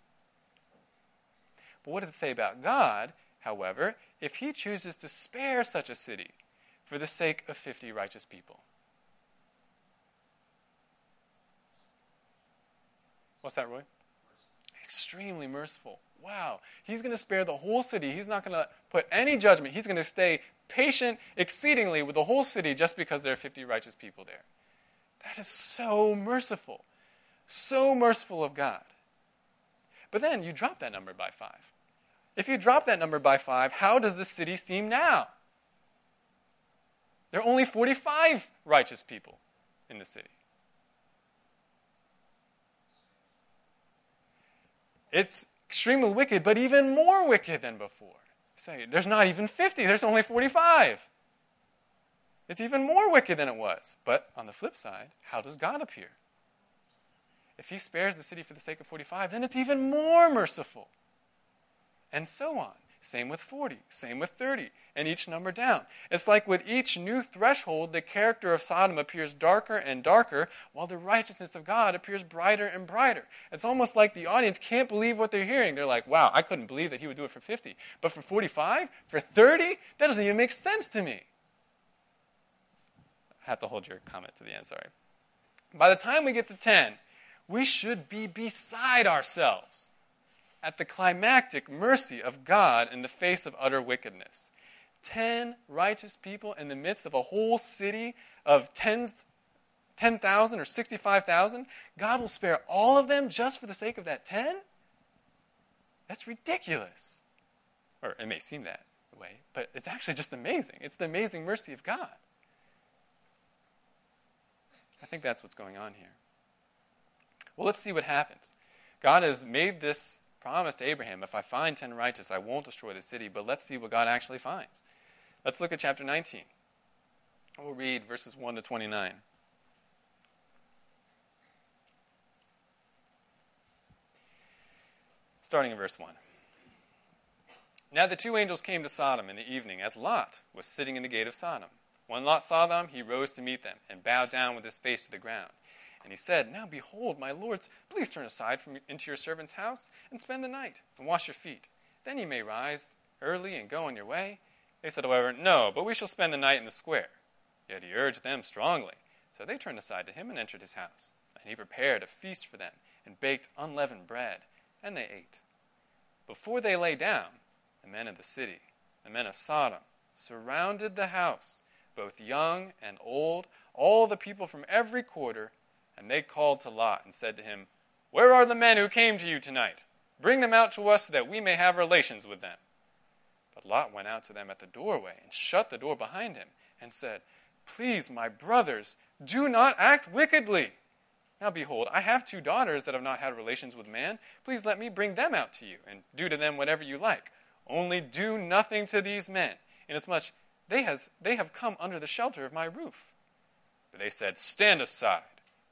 But what does it say about God, however, if he chooses to spare such a city for the sake of 50 righteous people? What's that, Roy? Extremely merciful. Wow. He's going to spare the whole city. He's not going to put any judgment. He's going to stay patient exceedingly with the whole city just because there are 50 righteous people there. That is so merciful. So merciful of God. But then you drop that number by five. If you drop that number by five, how does the city seem now? There are only 45 righteous people in the city. It's extremely wicked, but even more wicked than before. Say, there's not even 50, there's only 45. It's even more wicked than it was. But on the flip side, how does God appear? If he spares the city for the sake of 45, then it's even more merciful and so on. Same with 40, same with 30, and each number down. It's like with each new threshold, the character of Sodom appears darker and darker, while the righteousness of God appears brighter and brighter. It's almost like the audience can't believe what they're hearing. They're like, wow, I couldn't believe that he would do it for 50. But for 45? For 30? That doesn't even make sense to me. I have to hold your comment to the end, sorry. By the time we get to 10, we should be beside ourselves at the climactic mercy of God in the face of utter wickedness. Ten righteous people in the midst of a whole city of tens, 10,000 or 65,000, God will spare all of them just for the sake of that 10? That's ridiculous. Or it may seem that way, but it's actually just amazing. It's the amazing mercy of God. I think that's what's going on here. Well, let's see what happens. God has made this promised Abraham, if I find ten righteous, I won't destroy the city. But let's see what God actually finds. Let's look at chapter 19. We'll read verses 1 to 29. Starting in verse 1. Now the two angels came to Sodom in the evening as Lot was sitting in the gate of Sodom. When Lot saw them, he rose to meet them and bowed down with his face to the ground. And he said, Now behold, my lords, please turn aside from into your servant's house and spend the night and wash your feet. Then you may rise early and go on your way. They said, however, No, but we shall spend the night in the square. Yet he urged them strongly. So they turned aside to him and entered his house. And he prepared a feast for them and baked unleavened bread, and they ate. Before they lay down, the men of the city, the men of Sodom, surrounded the house, both young and old, all the people from every quarter, and they called to Lot and said to him, Where are the men who came to you tonight? Bring them out to us so that we may have relations with them. But Lot went out to them at the doorway and shut the door behind him and said, Please, my brothers, do not act wickedly. Now behold, I have two daughters that have not had relations with man. Please let me bring them out to you, and do to them whatever you like. Only do nothing to these men, inasmuch they, has, they have come under the shelter of my roof. But they said, Stand aside.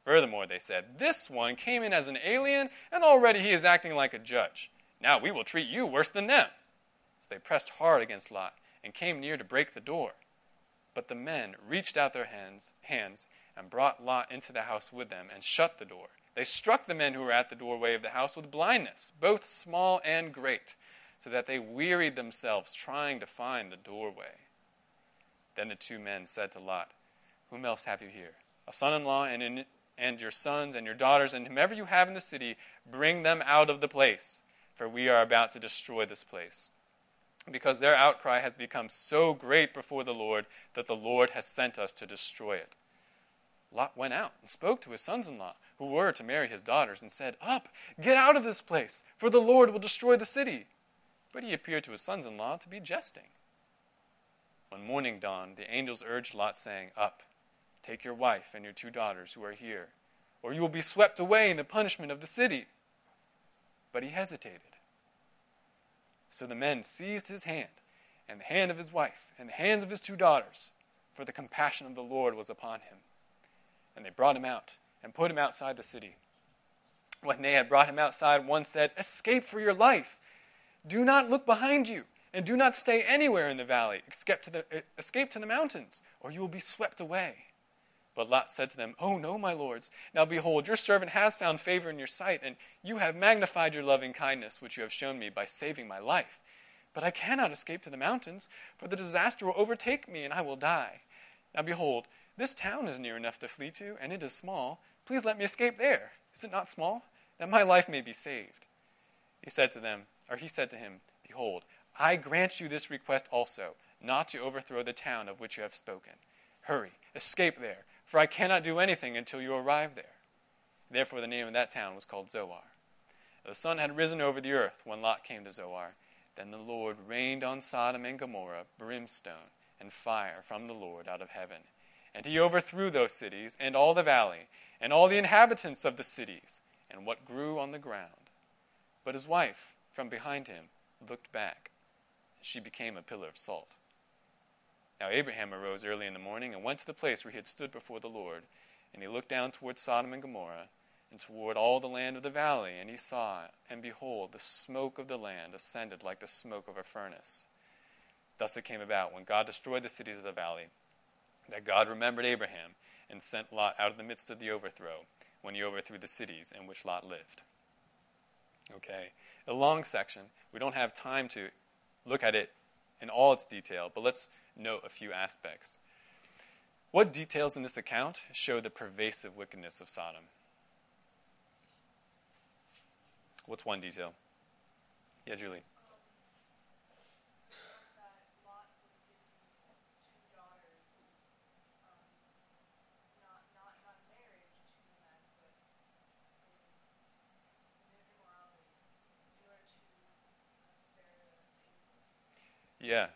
Furthermore, they said, This one came in as an alien, and already he is acting like a judge. Now we will treat you worse than them. So they pressed hard against Lot, and came near to break the door. But the men reached out their hands, hands and brought Lot into the house with them and shut the door. They struck the men who were at the doorway of the house with blindness, both small and great, so that they wearied themselves trying to find the doorway. Then the two men said to Lot, Whom else have you here? A son in law and, in, and your sons and your daughters, and whomever you have in the city, bring them out of the place, for we are about to destroy this place. Because their outcry has become so great before the Lord that the Lord has sent us to destroy it. Lot went out and spoke to his sons in law, who were to marry his daughters, and said, Up, get out of this place, for the Lord will destroy the city. But he appeared to his sons in law to be jesting. When morning dawned, the angels urged Lot, saying, Up, take your wife and your two daughters who are here, or you will be swept away in the punishment of the city. But he hesitated. So the men seized his hand, and the hand of his wife, and the hands of his two daughters, for the compassion of the Lord was upon him. And they brought him out and put him outside the city. When they had brought him outside, one said, Escape for your life. Do not look behind you, and do not stay anywhere in the valley, except to the, eh, escape to the mountains, or you will be swept away. But Lot said to them, Oh, no, my lords. Now behold, your servant has found favor in your sight, and you have magnified your loving kindness, which you have shown me by saving my life. But I cannot escape to the mountains, for the disaster will overtake me, and I will die. Now behold, this town is near enough to flee to, and it is small. Please let me escape there. Is it not small? That my life may be saved. He said to them, or he said to him, Behold, I grant you this request also, not to overthrow the town of which you have spoken. Hurry, escape there, for I cannot do anything until you arrive there. Therefore, the name of that town was called Zoar. The sun had risen over the earth when Lot came to Zoar. Then the Lord rained on Sodom and Gomorrah brimstone and fire from the Lord out of heaven and he overthrew those cities, and all the valley, and all the inhabitants of the cities, and what grew on the ground. But his wife, from behind him, looked back, she became a pillar of salt. Now Abraham arose early in the morning and went to the place where he had stood before the Lord, and he looked down toward Sodom and Gomorrah, and toward all the land of the valley, and he saw, and behold, the smoke of the land ascended like the smoke of a furnace. Thus it came about, when God destroyed the cities of the valley, that God remembered Abraham and sent Lot out of the midst of the overthrow when he overthrew the cities in which Lot lived. Okay, a long section. We don't have time to look at it in all its detail, but let's note a few aspects. What details in this account show the pervasive wickedness of Sodom? What's one detail? Yeah, Julie. Yeah.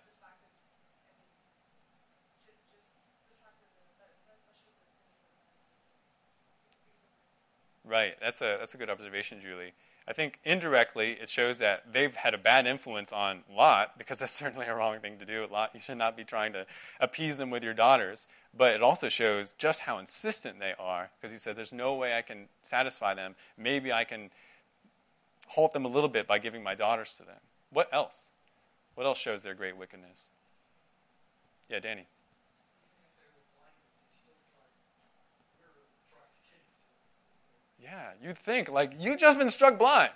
Right. That's a that's a good observation, Julie. I think indirectly it shows that they've had a bad influence on Lot because that's certainly a wrong thing to do. Lot, you should not be trying to appease them with your daughters. But it also shows just how insistent they are because he said, "There's no way I can satisfy them. Maybe I can halt them a little bit by giving my daughters to them." What else? What else shows their great wickedness? Yeah, Danny. Yeah, you'd think, like, you've just been struck blind.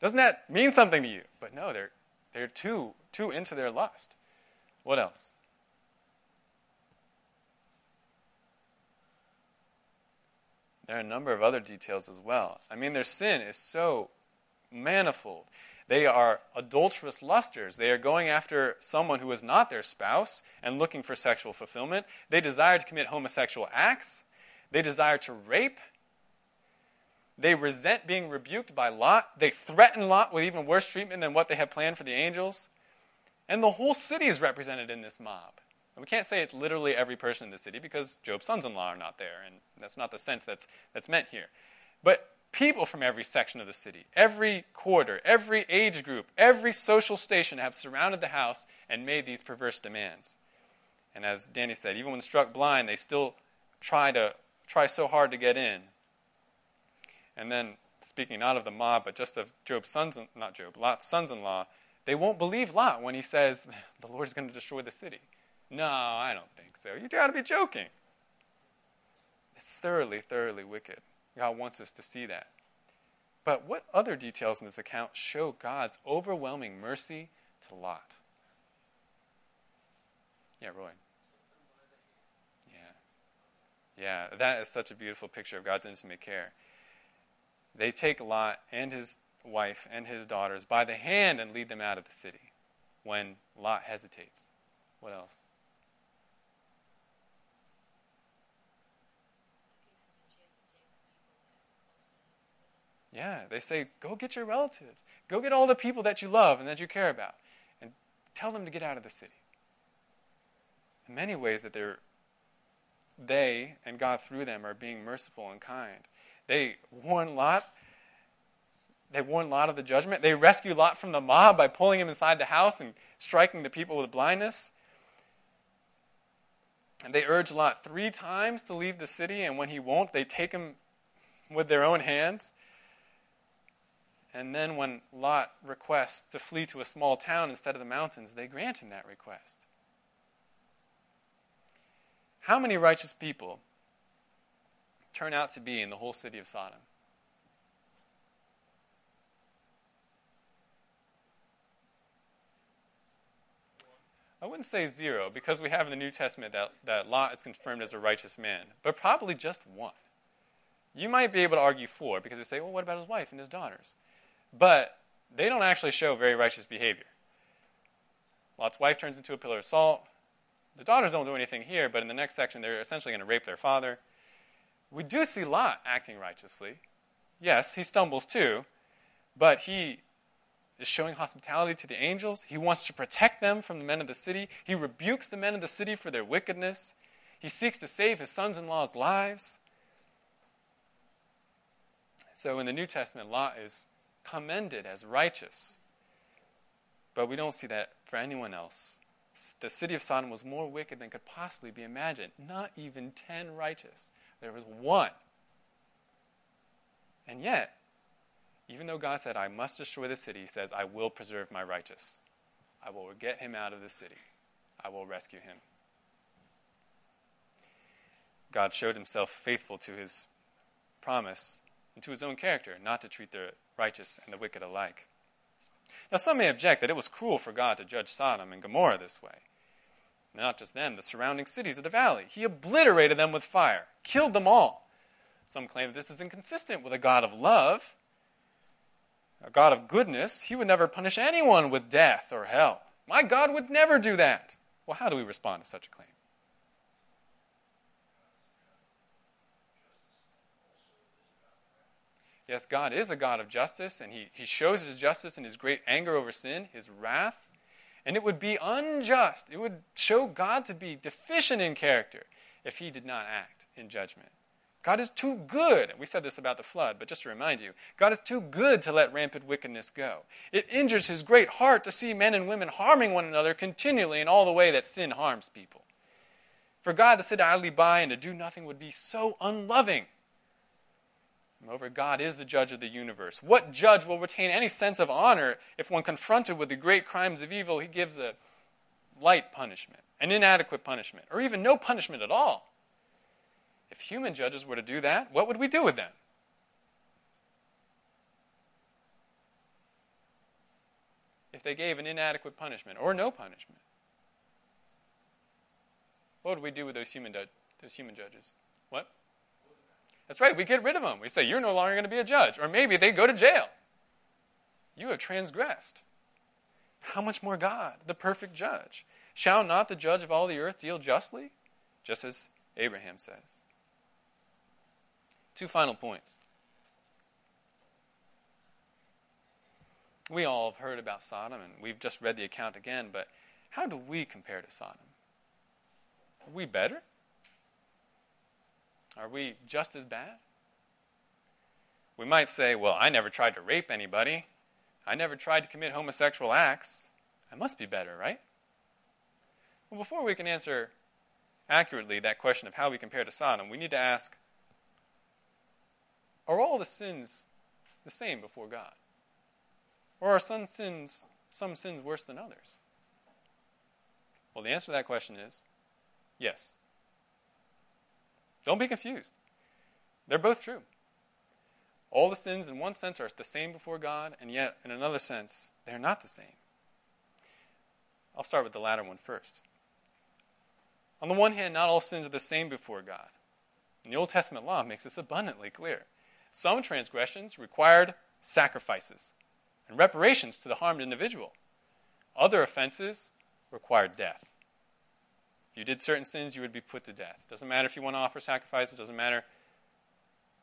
Doesn't that mean something to you? But no, they're, they're too, too into their lust. What else? There are a number of other details as well. I mean, their sin is so manifold. They are adulterous lusters. They are going after someone who is not their spouse and looking for sexual fulfillment. They desire to commit homosexual acts. They desire to rape. They resent being rebuked by Lot. They threaten Lot with even worse treatment than what they had planned for the angels. And the whole city is represented in this mob. And we can't say it's literally every person in the city because Job's sons in law are not there, and that's not the sense that's, that's meant here. But people from every section of the city, every quarter, every age group, every social station have surrounded the house and made these perverse demands. And as Danny said, even when struck blind, they still try to try so hard to get in. And then, speaking not of the mob, but just of Job's sons, not Job, Lot's sons-in-law, they won't believe Lot when he says the Lord is going to destroy the city. No, I don't think so. You got to be joking. It's thoroughly, thoroughly wicked. God wants us to see that. But what other details in this account show God's overwhelming mercy to Lot? Yeah, Roy. Yeah. Yeah, that is such a beautiful picture of God's intimate care. They take Lot and his wife and his daughters by the hand and lead them out of the city when Lot hesitates. What else? Yeah, they say, go get your relatives. Go get all the people that you love and that you care about. And tell them to get out of the city. In many ways that they're they and God through them are being merciful and kind. They warn Lot. They warn Lot of the judgment. They rescue Lot from the mob by pulling him inside the house and striking the people with blindness. And they urge Lot three times to leave the city, and when he won't, they take him with their own hands. And then when Lot requests to flee to a small town instead of the mountains, they grant him that request. How many righteous people turn out to be in the whole city of Sodom? I wouldn't say zero, because we have in the New Testament that, that Lot is confirmed as a righteous man, but probably just one. You might be able to argue four, because they say, well, what about his wife and his daughters? But they don't actually show very righteous behavior. Lot's wife turns into a pillar of salt. The daughters don't do anything here, but in the next section, they're essentially going to rape their father. We do see Lot acting righteously. Yes, he stumbles too, but he is showing hospitality to the angels. He wants to protect them from the men of the city. He rebukes the men of the city for their wickedness. He seeks to save his sons in law's lives. So in the New Testament, Lot is commended as righteous. But we don't see that for anyone else. The city of Sodom was more wicked than could possibly be imagined. Not even ten righteous. There was one. And yet, even though God said, I must destroy the city, he says, I will preserve my righteous. I will get him out of the city. I will rescue him. God showed himself faithful to his promise and to his own character, not to treat the righteous and the wicked alike. Now, some may object that it was cruel for God to judge Sodom and Gomorrah this way. Not just them, the surrounding cities of the valley. He obliterated them with fire, killed them all. Some claim that this is inconsistent with a God of love, a God of goodness. He would never punish anyone with death or hell. My God would never do that. Well, how do we respond to such a claim? Yes, God is a God of justice, and he, he shows his justice in his great anger over sin, his wrath. And it would be unjust, it would show God to be deficient in character if he did not act in judgment. God is too good. We said this about the flood, but just to remind you, God is too good to let rampant wickedness go. It injures his great heart to see men and women harming one another continually in all the way that sin harms people. For God to sit idly by and to do nothing would be so unloving. Moreover, God is the judge of the universe. What judge will retain any sense of honor if, when confronted with the great crimes of evil, he gives a light punishment, an inadequate punishment, or even no punishment at all? If human judges were to do that, what would we do with them? If they gave an inadequate punishment or no punishment, what would we do with those human, those human judges? What? That's right, we get rid of them. We say, You're no longer going to be a judge. Or maybe they go to jail. You have transgressed. How much more God, the perfect judge? Shall not the judge of all the earth deal justly? Just as Abraham says. Two final points. We all have heard about Sodom, and we've just read the account again, but how do we compare to Sodom? Are we better? Are we just as bad? We might say, well, I never tried to rape anybody. I never tried to commit homosexual acts. I must be better, right? Well, before we can answer accurately that question of how we compare to Sodom, we need to ask Are all the sins the same before God? Or are some sins, some sins worse than others? Well, the answer to that question is yes. Don't be confused. They're both true. All the sins, in one sense, are the same before God, and yet, in another sense, they're not the same. I'll start with the latter one first. On the one hand, not all sins are the same before God. And the Old Testament law makes this abundantly clear. Some transgressions required sacrifices and reparations to the harmed individual. Other offenses required death. If you did certain sins, you would be put to death. Doesn't matter if you want to offer sacrifices, doesn't matter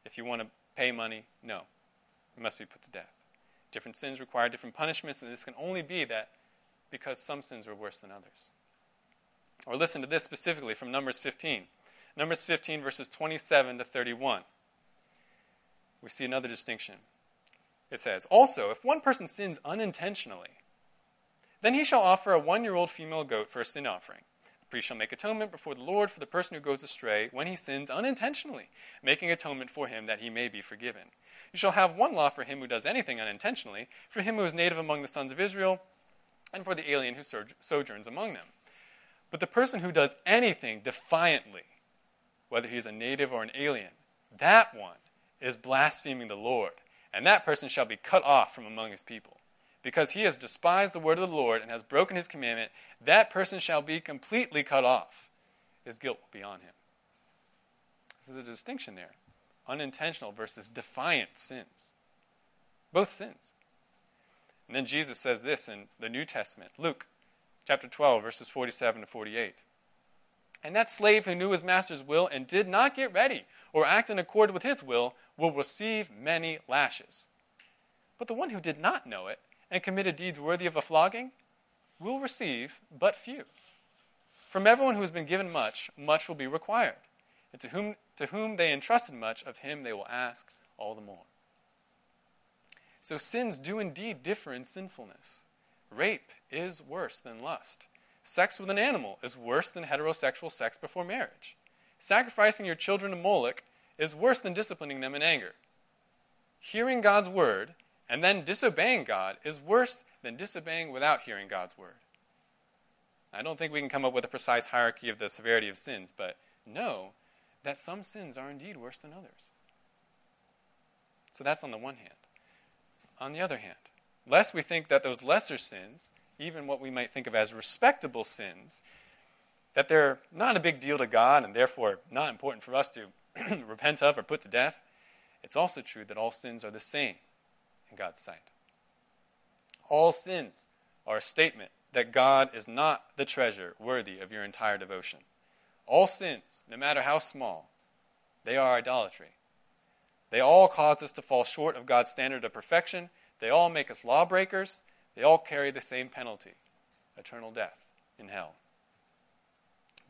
if you want to pay money. No, you must be put to death. Different sins require different punishments, and this can only be that because some sins were worse than others. Or listen to this specifically from Numbers 15. Numbers 15, verses 27 to 31. We see another distinction. It says, Also, if one person sins unintentionally, then he shall offer a one year old female goat for a sin offering. Priest shall make atonement before the Lord for the person who goes astray when he sins unintentionally, making atonement for him that he may be forgiven. You shall have one law for him who does anything unintentionally, for him who is native among the sons of Israel, and for the alien who sojourns among them. But the person who does anything defiantly, whether he is a native or an alien, that one is blaspheming the Lord, and that person shall be cut off from among his people. Because he has despised the word of the Lord and has broken his commandment, that person shall be completely cut off. His guilt will be on him. So a distinction there unintentional versus defiant sins. Both sins. And then Jesus says this in the New Testament, Luke chapter 12, verses 47 to 48. And that slave who knew his master's will and did not get ready or act in accord with his will will receive many lashes. But the one who did not know it and committed deeds worthy of a flogging will receive but few. From everyone who has been given much, much will be required. And to whom, to whom they entrusted much, of him they will ask all the more. So sins do indeed differ in sinfulness. Rape is worse than lust. Sex with an animal is worse than heterosexual sex before marriage. Sacrificing your children to Moloch is worse than disciplining them in anger. Hearing God's word and then disobeying God is worse than disobeying without hearing God's word. I don't think we can come up with a precise hierarchy of the severity of sins, but know that some sins are indeed worse than others. So that's on the one hand. On the other hand, lest we think that those lesser sins, even what we might think of as respectable sins, that they're not a big deal to God and therefore not important for us to repent of or put to death, it's also true that all sins are the same in God's sight. All sins are a statement that God is not the treasure worthy of your entire devotion. All sins, no matter how small, they are idolatry. They all cause us to fall short of God's standard of perfection. They all make us lawbreakers. They all carry the same penalty eternal death in hell.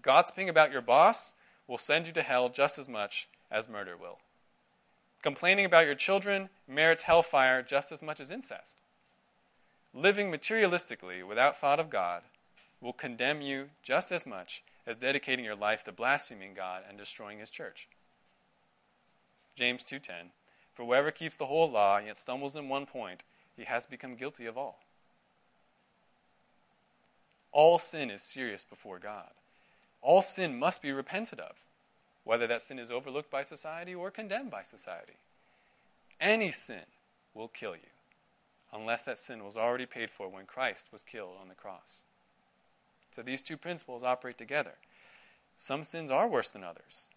Gossiping about your boss will send you to hell just as much as murder will. Complaining about your children merits hellfire just as much as incest. Living materialistically without thought of God will condemn you just as much as dedicating your life to blaspheming God and destroying his church. James 2:10 For whoever keeps the whole law and yet stumbles in one point, he has become guilty of all. All sin is serious before God. All sin must be repented of whether that sin is overlooked by society or condemned by society. Any sin will kill you. unless that sin was already paid for when Christ was killed on the cross. So these two principles operate together. Some sins are worse than others,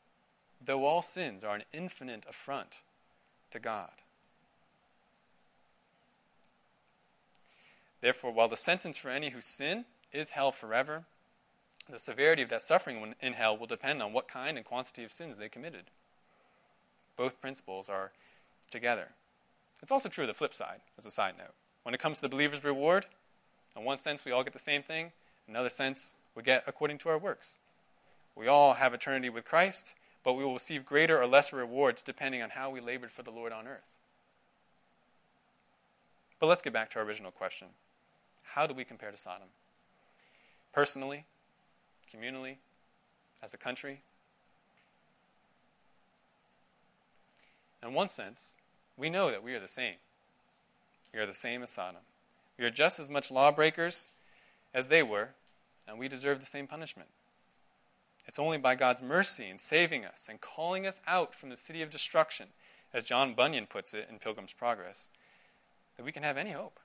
though all sins are an infinite affront to God. Therefore, while the sentence for any who sin is hell forever, the severity of that suffering in hell will depend on what kind and quantity of sins they committed. Both principles are together. It's also true of the flip side, as a side note. When it comes to the believer's reward, in one sense, we all get the same thing. In another sense, we get according to our works. We all have eternity with Christ, but we will receive greater or lesser rewards depending on how we labored for the Lord on earth. But let's get back to our original question How do we compare to Sodom? Personally, communally, as a country? In one sense, we know that we are the same. We are the same as Sodom. We are just as much lawbreakers as they were, and we deserve the same punishment. It's only by God's mercy in saving us and calling us out from the city of destruction, as John Bunyan puts it in Pilgrim's Progress, that we can have any hope.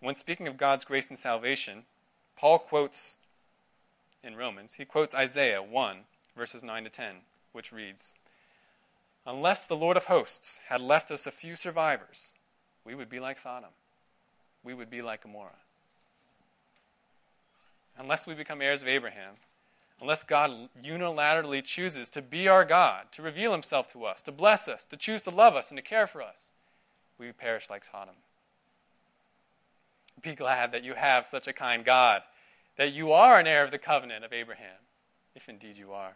When speaking of God's grace and salvation, Paul quotes in Romans, he quotes Isaiah 1, verses 9 to 10, which reads Unless the Lord of hosts had left us a few survivors, we would be like Sodom. We would be like Gomorrah. Unless we become heirs of Abraham, unless God unilaterally chooses to be our God, to reveal himself to us, to bless us, to choose to love us, and to care for us, we perish like Sodom. Be glad that you have such a kind God, that you are an heir of the covenant of Abraham, if indeed you are.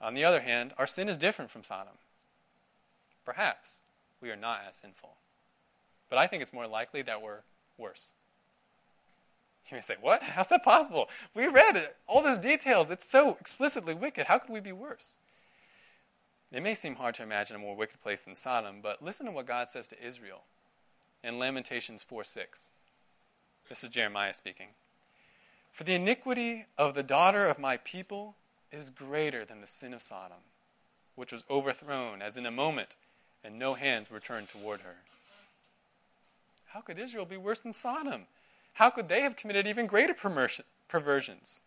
On the other hand, our sin is different from Sodom. Perhaps we are not as sinful. But I think it's more likely that we're worse. You may say, What? How's that possible? We read it, all those details. It's so explicitly wicked. How could we be worse? It may seem hard to imagine a more wicked place than Sodom, but listen to what God says to Israel in Lamentations 4 6. This is Jeremiah speaking. For the iniquity of the daughter of my people is greater than the sin of Sodom, which was overthrown as in a moment, and no hands were turned toward her. How could Israel be worse than Sodom? How could they have committed even greater perversions?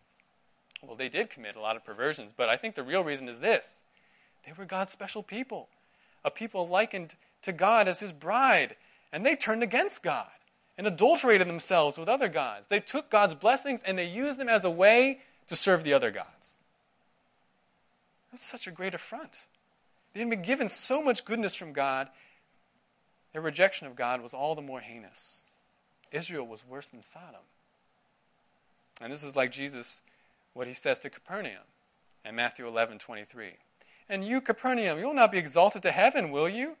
Well, they did commit a lot of perversions, but I think the real reason is this they were God's special people, a people likened to God as his bride, and they turned against God and adulterated themselves with other gods. They took God's blessings and they used them as a way to serve the other gods. That's such a great affront. They had been given so much goodness from God, their rejection of God was all the more heinous. Israel was worse than Sodom. And this is like Jesus, what he says to Capernaum in Matthew 11 23. And you, Capernaum, you will not be exalted to heaven, will you?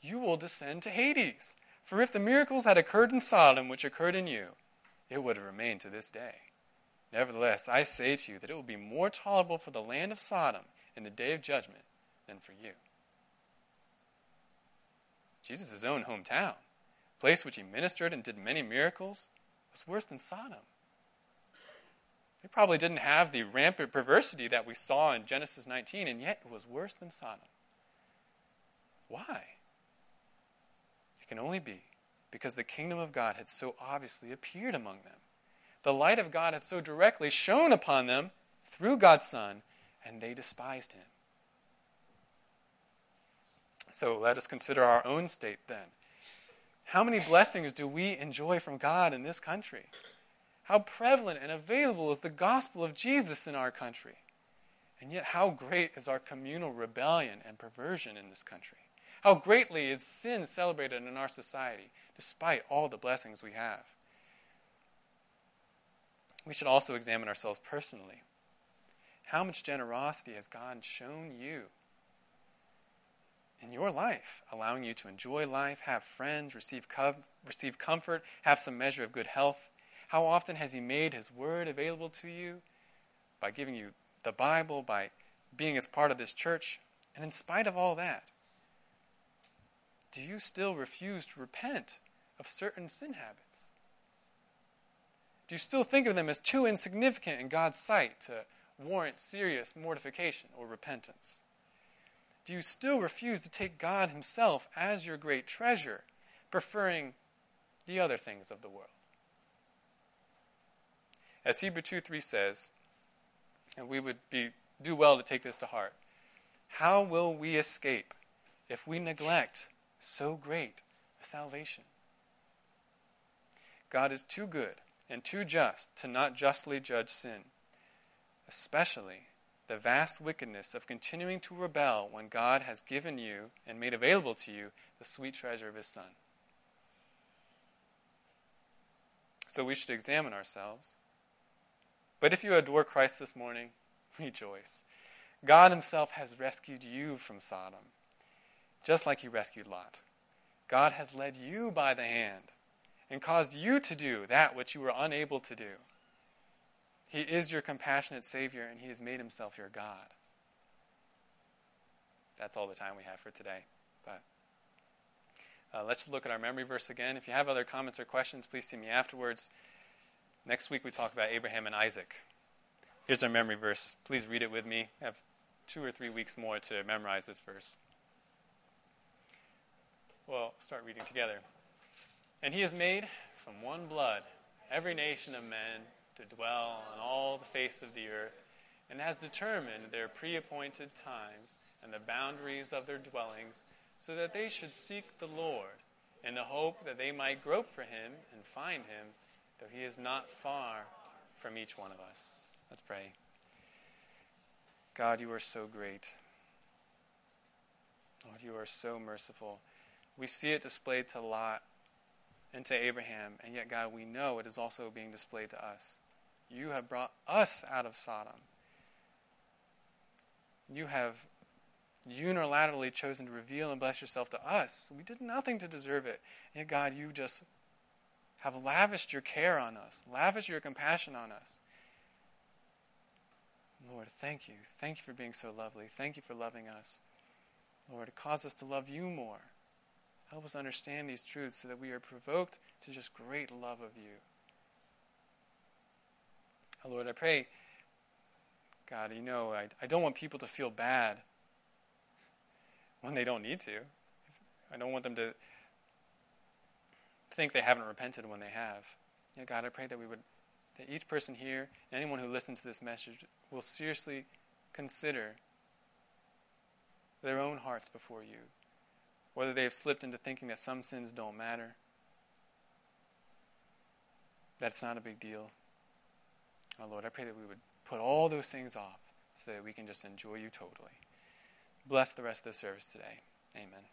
You will descend to Hades. For if the miracles had occurred in Sodom, which occurred in you, it would have remained to this day. Nevertheless, I say to you that it will be more tolerable for the land of Sodom in the day of judgment than for you. Jesus' own hometown place which he ministered and did many miracles, was worse than Sodom. They probably didn't have the rampant perversity that we saw in Genesis 19, and yet it was worse than Sodom. Why? Can only be because the kingdom of God had so obviously appeared among them. The light of God had so directly shone upon them through God's Son, and they despised him. So let us consider our own state then. How many blessings do we enjoy from God in this country? How prevalent and available is the gospel of Jesus in our country? And yet, how great is our communal rebellion and perversion in this country? How greatly is sin celebrated in our society, despite all the blessings we have? We should also examine ourselves personally. How much generosity has God shown you in your life, allowing you to enjoy life, have friends, receive, receive comfort, have some measure of good health? How often has He made His Word available to you by giving you the Bible, by being as part of this church? And in spite of all that, do you still refuse to repent of certain sin habits? Do you still think of them as too insignificant in God's sight to warrant serious mortification or repentance? do you still refuse to take God Himself as your great treasure, preferring the other things of the world? As Hebrew 2 3 says, and we would be, do well to take this to heart, how will we escape if we neglect so great a salvation? God is too good and too just to not justly judge sin, especially the vast wickedness of continuing to rebel when God has given you and made available to you the sweet treasure of His Son. So we should examine ourselves. But if you adore Christ this morning, rejoice. God Himself has rescued you from Sodom, just like He rescued Lot. God has led you by the hand and caused you to do that which you were unable to do. He is your compassionate Savior, and He has made Himself your God. That's all the time we have for today. But uh, let's look at our memory verse again. If you have other comments or questions, please see me afterwards. Next week we talk about Abraham and Isaac. Here's our memory verse. Please read it with me. I have two or three weeks more to memorize this verse. Well, start reading together. And he has made from one blood every nation of men to dwell on all the face of the earth, and has determined their pre appointed times and the boundaries of their dwellings, so that they should seek the Lord, in the hope that they might grope for him and find him, though he is not far from each one of us. Let's pray. God, you are so great. Lord, you are so merciful. We see it displayed to Lot and to Abraham, and yet, God, we know it is also being displayed to us. You have brought us out of Sodom. You have unilaterally chosen to reveal and bless yourself to us. We did nothing to deserve it. Yet, God, you just have lavished your care on us, lavished your compassion on us. Lord, thank you. Thank you for being so lovely. Thank you for loving us. Lord, cause us to love you more. Help us understand these truths so that we are provoked to just great love of you. Oh, Lord, I pray, God, you know, I, I don't want people to feel bad when they don't need to. I don't want them to think they haven't repented when they have. Yeah, God, I pray that we would, that each person here, and anyone who listens to this message, will seriously consider their own hearts before you whether they have slipped into thinking that some sins don't matter. That's not a big deal. Oh Lord, I pray that we would put all those things off so that we can just enjoy you totally. Bless the rest of the service today. Amen.